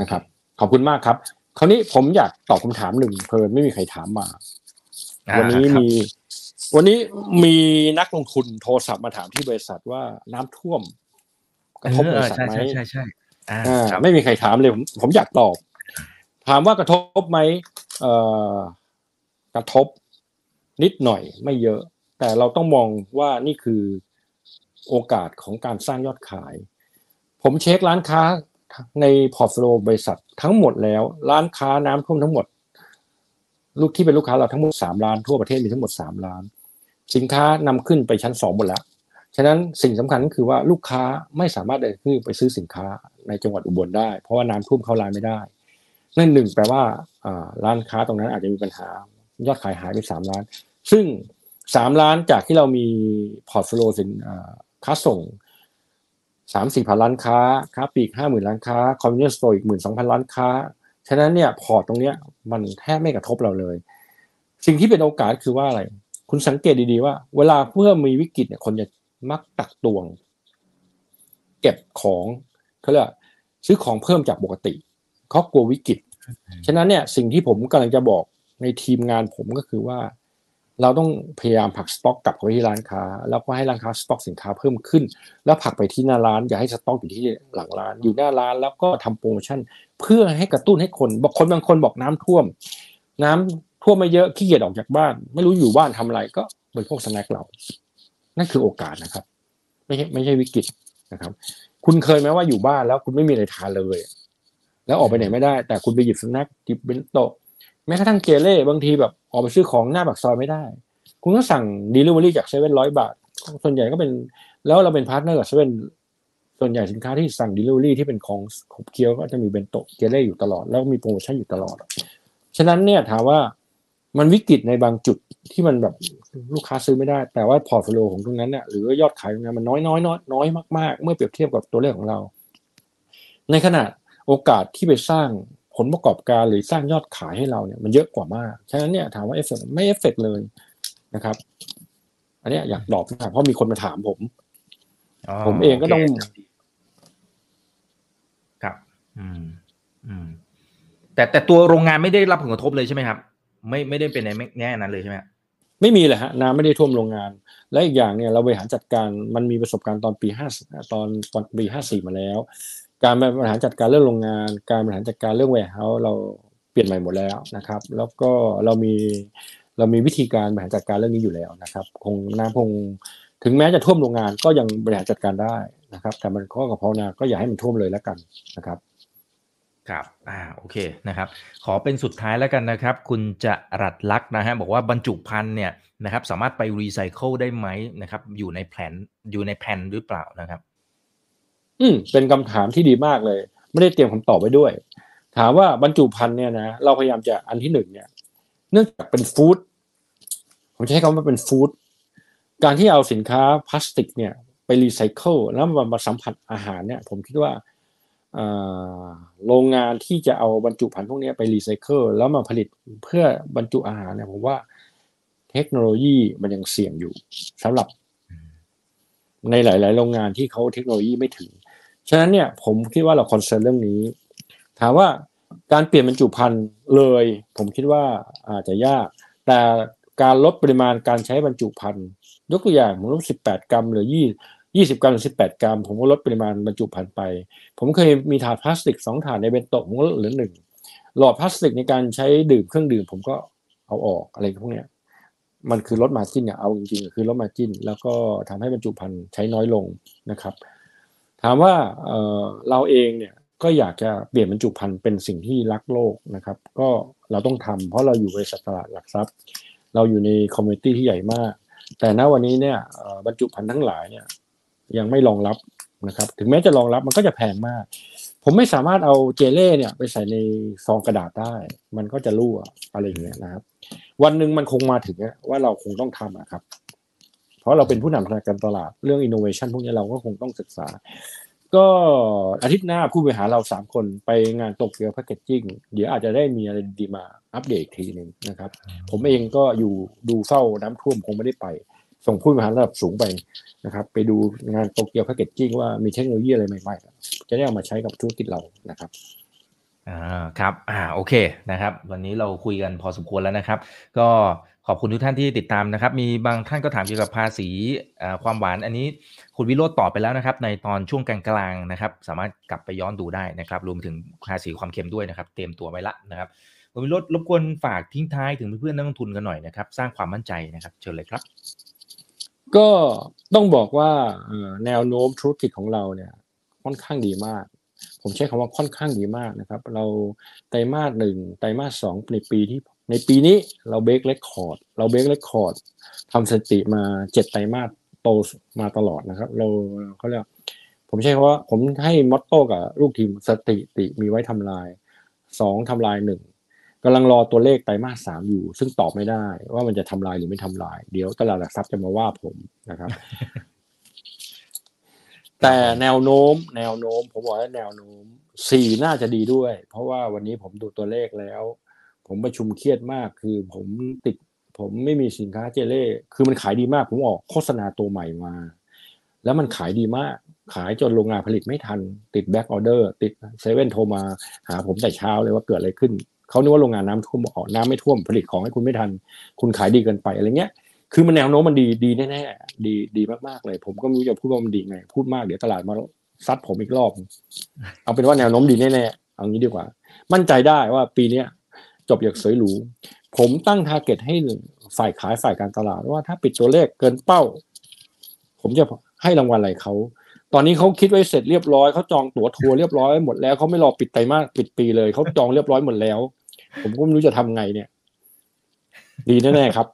นะครับ ขอบคุณมากครับ คราวนี้ผมอยากตอบคำถามหนึ่งเพลินไม่มีใครถามมา วันนี้มี วันนี้มีนักลงทุนโทรศัพท์มาถามที่บริษัทว่าน้ำท่วม กระทบบริษัทไหมใช่ใช่ใช่ไม่มีใครถามเลยผมผมอยากตอบ ถามว่ากระทบไหมเอ่อกระทบนิดหน่อยไม่เยอะ แต่เราต้องมองว่านี่คือโอกาสของการสร้างยอดขาย ผมเช็คร้านค้าใน portfolio บริษัททั้งหมดแล้ว ร้านค้าน้ำท่วมทั้งหมด ลูกที่เป็นลูกค้าเราทั้งหมดสามร้านทั่วประเทศมีทั้งหมดสามร้าน สินค้านำขึ้นไปชั้นสองหมดแล้ว ฉะนั้นสิ่งสำคัญก็คือว่าลูกค้าไม่สามารถเดินขึ้นไปซื้อสินค้าในจังหวัดอุบลได้ เพราะว่าน้ำท่วมเข้าร้านไม่ได้ นั่นหนึ่งแปลว่าร้านค้าตรงนั้นอาจจะมีปัญหายอดขายหายไปสามร้าน ซึ่งสามร้านจากที่เรามีportfolio ร้านค้าส่งสามสี่พันร้านค้า ค้าปลีกห้าหมื่นร้านค้า convenience store อีกหมื่นสองพันร้านค้า ฉะนั้นเนี่ย port ตรงเนี้ยมันแทบไม่กระทบเราเลย สิ่งที่เป็นโอกาสคือว่าอะไร คุณสังเกตดีๆว่า เวลาเมื่อมีวิกฤตเนี่ยคนจะ มักตักตวง เก็บของเขาเรียกซื้อของเพิ่มจากปกติเขากลัววิกฤตฉะนั้นเนี่ยสิ่งที่ผมกำลังจะบอกในทีมงานผมก็คือว่า เราต้องพยายามผลักสต็อกกลับไปที่ร้านค้า แล้วก็ให้ร้านค้าสต็อกสินค้าเพิ่มขึ้น แล้วผลักไปที่หน้าร้าน อย่าให้สต็อกอยู่ที่หลังร้าน อยู่หน้าร้านแล้วก็ทำโปรโมชั่น เพื่อให้กระตุ้นให้คนบอกคนบางคนบอกน้ำท่วม น้ำท่วมไม่เยอะขี้เกียจออกจากบ้าน ไม่รู้อยู่บ้านทำอะไรก็บริโภค snack เรา นั่นคือโอกาสนะครับ ไม่ใช่ไม่ใช่วิกฤตนะครับ คุณเคยไหมว่าอยู่บ้านแล้วคุณไม่มีอะไรทานเลย แล้วออกไปไหนไม่ได้ แต่คุณไปหยิบ snack หยิบเบนโตะแม้กระทั่งเจเล่บางทีแบบออกไปซื้อของหน้าปากซอยไม่ได้ คุณก็สั่ง Delivery จากเซเว่นร้อยบาท ส่วนใหญ่ก็เป็น แล้วเราเป็น partner กับเซเว่นส่วนใหญ่สินค้าที่สั่ง Delivery ที่เป็นของขบเคี้ยวก็จะมีเบนโตะเจเล่อยู่ตลอด แล้วมีโปรโมชั่นอยู่ตลอด ฉะนั้นเนี่ยถามว่ามันวิกฤตในบางจุด ที่มันแบบลูกค้าซื้อไม่ได้ แต่ว่า portfolio ของตรงนั้นเนี่ยหรือยอดขายตรงนั้นมันน้อยน้อยน้อยน้อยมากๆ เมื่อเปรียบเทียบกับตัวเลขของเรา ในขณะโอกาสที่ไปสร้างผลประกอบการหรือสร้างยอดขายให้เราเนี่ยมันเยอะกว่ามาก ฉะนั้นเนี่ยถามว่าเอฟเฟกไม่เอฟเฟกเลยนะครับ อันนี้อยากตอบมากเพราะมีคนมาถามผม ผมเองก็ต้องครับ อืม อืม แต่แต่ตัวโรงงานไม่ได้รับผลกระทบเลยใช่ไหมครับ ไม่ไม่ได้เป็นในแง่นั้นเลยใช่ไหม ไม่มีเลยฮะน้ำไม่ได้ท่วมโรงงาน และอีกอย่างเนี่ยเราบริหารจัดการมันมีประสบการณ์ตอนปีห้าตอนตอนปีห้าสี่มาแล้ว การบริหารจัดการเรื่องโรงงาน การบริหารจัดการเรื่อง warehouse เราเปลี่ยนใหม่หมดแล้วนะครับ แล้วก็เรามีเรามีวิธีการบริหารจัดการเรื่องนี้อยู่แล้วนะครับ คงน้ำคงถึงแม้จะท่วมโรงงานก็ยังบริหารจัดการได้นะครับ แต่มันข้อกับภาวนาก็อย่าให้มันท่วมเลยแล้วกันนะครับ ครับ อ่า โอเค นะครับ ขอเป็นสุดท้ายแล้วกันนะครับ คุณจรัสลักษณ์นะฮะ บอกว่าบรรจุภัณฑ์เนี่ยนะครับ สามารถไปรีไซเคิลได้ไหมนะครับ อยู่ในแผน อยู่ในแผนหรือเปล่านะครับ อืม เป็นคำถามที่ดีมากเลย ไม่ได้เตรียมคำตอบไว้ด้วย ถามว่าบรรจุภัณฑ์เนี่ยนะ เราพยายามจะอันที่หนึ่งเนี่ย เนื่องจากเป็น food ผมใช้คำว่าเป็น food การที่เอาสินค้าพลาสติกเนี่ยไปรีไซเคิลแล้วมามาสัมผัสอาหารเนี่ย ผมคิดว่า โรงงานที่จะเอาบรรจุภัณฑ์พวกนี้ไปรีไซเคิลแล้วมาผลิตเพื่อบรรจุอาหารเนี่ยผมว่าเทคโนโลยีมันยังเสี่ยงอยู่สำหรับในหลาย ๆ โรงงานที่เขาเทคโนโลยีไม่ถึง ฉะนั้นเนี่ยผมคิดว่าเรา concern เรื่องนี้ ถามว่าการเปลี่ยนบรรจุภัณฑ์เลย ผมคิดว่าอาจจะยาก แต่การลดปริมาณการใช้บรรจุภัณฑ์ยกตัวอย่างผมลดสิบแปดกรัมหรือยี่ ยี่สิบกรัมหรือสิบแปดกรัม ผมก็ลดปริมาณบรรจุภัณฑ์ไป ผมเคยมีถาดพลาสติกสองถาดในเบนโตะผมก็ลดเหลือหนึ่งหลอดพลาสติกในการใช้ดื่มเครื่องดื่ม ผมก็เอาออกอะไรพวกเนี้ยมันคือลดมาจิ้นเนี่ยเอาจริงๆคือลดมาจิ้น แล้วก็ทำให้บรรจุภัณฑ์ใช้น้อยลงนะครับ ถามว่าเเราเองเนี่ยก็อยากจะเปลี่ยนบรรจุภัณฑ์เป็นสิ่งที่รักโลกนะครับ ก็เราต้องทำเพราะเราอยู่บริษัทตลาดหลักทรัพย์ เราอยู่ใน community ที่ใหญ่มาก แต่ณวันนี้เนี่ยบรรจุภัณฑ์ทั้งหลายเนี่ย ยังไม่รองรับนะครับ ถึงแม้จะรองรับมันก็จะแพงมาก ผมไม่สามารถเอาเจเล่เนี่ย ไปใส่ในซองกระดาษได้ มันก็จะรั่วอะไรอย่างเงี้ยนะครับ วันหนึ่งมันคงมาถึงว่าเราคงต้องทำอะครับ เพราะเราเป็นผู้นำทางการตลาดเรื่องอินโนเวชันพวกนี้เราก็คงต้องศึกษา ก็อาทิตย์หน้าผู้บริหารเราสามคนไปงานโตเกียว packagingเดี๋ยวอาจจะได้มีอะไรดีมาอัปเดตทีหนึ่งนะครับ ผมเองก็อยู่ดูเฝ้าน้ำท่วมคงไม่ได้ไป ส่งผู้บริหารระดับสูงไปนะครับ ไปดูงานโตเกียวแพคเกจจิ้งว่ามีเทคโนโลยีอะไรใหม่ๆ จะได้เอามาใช้กับธุรกิจเรานะครับอ่าครับอ่าโอเคนะครับ วันนี้เราคุยกันพอสมควรแล้วนะครับ ก็ขอบคุณทุกท่านที่ติดตามนะครับ มีบางท่านก็ถามเกี่ยวกับภาษีความหวานอันนี้คุณวิโรจน์ตอบไปแล้วนะครับ ในตอนช่วงกลางๆนะครับ สามารถกลับไปย้อนดูได้นะครับ รวมถึงภาษีความเค็มด้วยนะครับ เตรียมตัวไว้ละนะครับคุณวิโรจน์รบกวนฝากทิ้งท้ายถึงเพื่อนๆนักลงทุนกันหน่อยนะครับ สร้างความมั่นใจนะครับ เชิญเลยครับ ก็ต้องบอกว่าแนวโน้มธุรกิจของเราเนี่ย ค่อนข้างดีมาก ผมใช้คำว่าค่อนข้างดีมากนะครับ เราไตรมาสหนึ่งไตรมาสสองในปีที่ในปีนี้เราเบรกเรคคอร์ดเราเบรกเรคคอร์ดทำสถิติมาเจ็ดไตรมาสโตมาตลอดนะครับ เราเขาเรียกผมใช้คำว่าผมให้มอตโต้กับลูกทีมสถิติมีไว้ทำลายสองทำลายหนึ่ง กำลังรอตัวเลขไตรมาสสามอยู่ ซึ่งตอบไม่ได้ว่ามันจะทำลายหรือไม่ทำลาย เดี๋ยวตลาดหลักทรัพย์จะมาว่าผมนะครับ แต่แนวโน้ม แนวโน้ม ผมบอกว่าแนวโน้มสี่น่าจะดีด้วย เพราะว่าวันนี้ผมดูตัวเลขแล้ว ผมประชุมเครียดมากคือผมติด ผมไม่มีสินค้าเจเล่คือมันขายดีมาก ผมออกโฆษณาตัวใหม่มา แล้วมันขายดีมากขายจนโรงงานผลิตไม่ทัน ติด back order ติดเซเว่นโทรมา หาผมแต่เช้าเลยว่าเกิดอะไรขึ้น เขานึกว่าโรงงานน้ำท่วมบอกน้ำไม่ท่วมผลิตของให้คุณไม่ทัน คุณขายดีเกินไปอะไรเงี้ย คือมันแนวโน้มมันดีดีแน่ๆดีดีมากๆเลย ผมก็ไม่รู้จะพูดว่ามันดีไง พูดมากเดี๋ยวตลาดมาซัดผมอีกรอบ เอาเป็นว่าแนวโน้มดีแน่ๆเอางี้ดีกว่า มั่นใจได้ว่าปีเนี้ยจบอย่างสวยหรูผมตั้งทาร์เก็ตให้ฝ่ายขายฝ่ายการตลาดว่าถ้าปิดตัวเลขเกินเป้า ผมจะให้รางวัลอะไรเขา ตอนนี้เขาคิดไว้เสร็จเรียบร้อยเขาจองตั๋วทัวร์เรียบร้อยหมดแล้วเขาไม่รอปิดไตรมาสปิดปีเลยเขาจองเรียบร้อยหมดแล้ว ผมก็ไม่รู้จะทำไงเนี่ย ดีแน่ๆครับ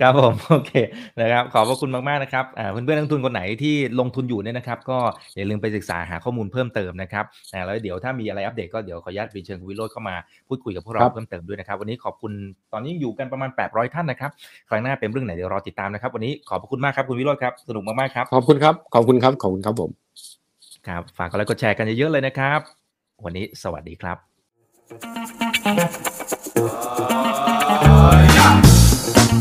ครับผมโอเคนะครับขอบพระคุณมากๆนะครับอ่าเพื่อนๆนักลงทุนคนไหนที่ลงทุนอยู่เนี่ยนะครับ ก็อย่าลืมไปศึกษาหาข้อมูลเพิ่มเติมนะครับอ่าแล้วเดี๋ยวถ้ามีอะไรอัปเดตก็เดี๋ยวขออนุญาตไปเชิญคุณวิโรจน์เข้ามาพูดคุยกับพวกเราครับเพิ่มเติมด้วยนะครับ วันนี้ขอบคุณตอนนี้อยู่กันประมาณ 800 ท่านนะครับครั้งหน้าเป็นเรื่องไหนเดี๋ยวรอติดตามนะครับ วันนี้ขอบพระคุณมากครับคุณวิโรจน์ครับสนุกมากๆครับขอบคุณครับขอบคุณครับขอบคุณครับผมครับฝากกดไลค์กดแชร์กันเยอะๆเลยนะครับ วันนี้สวัสดีครับ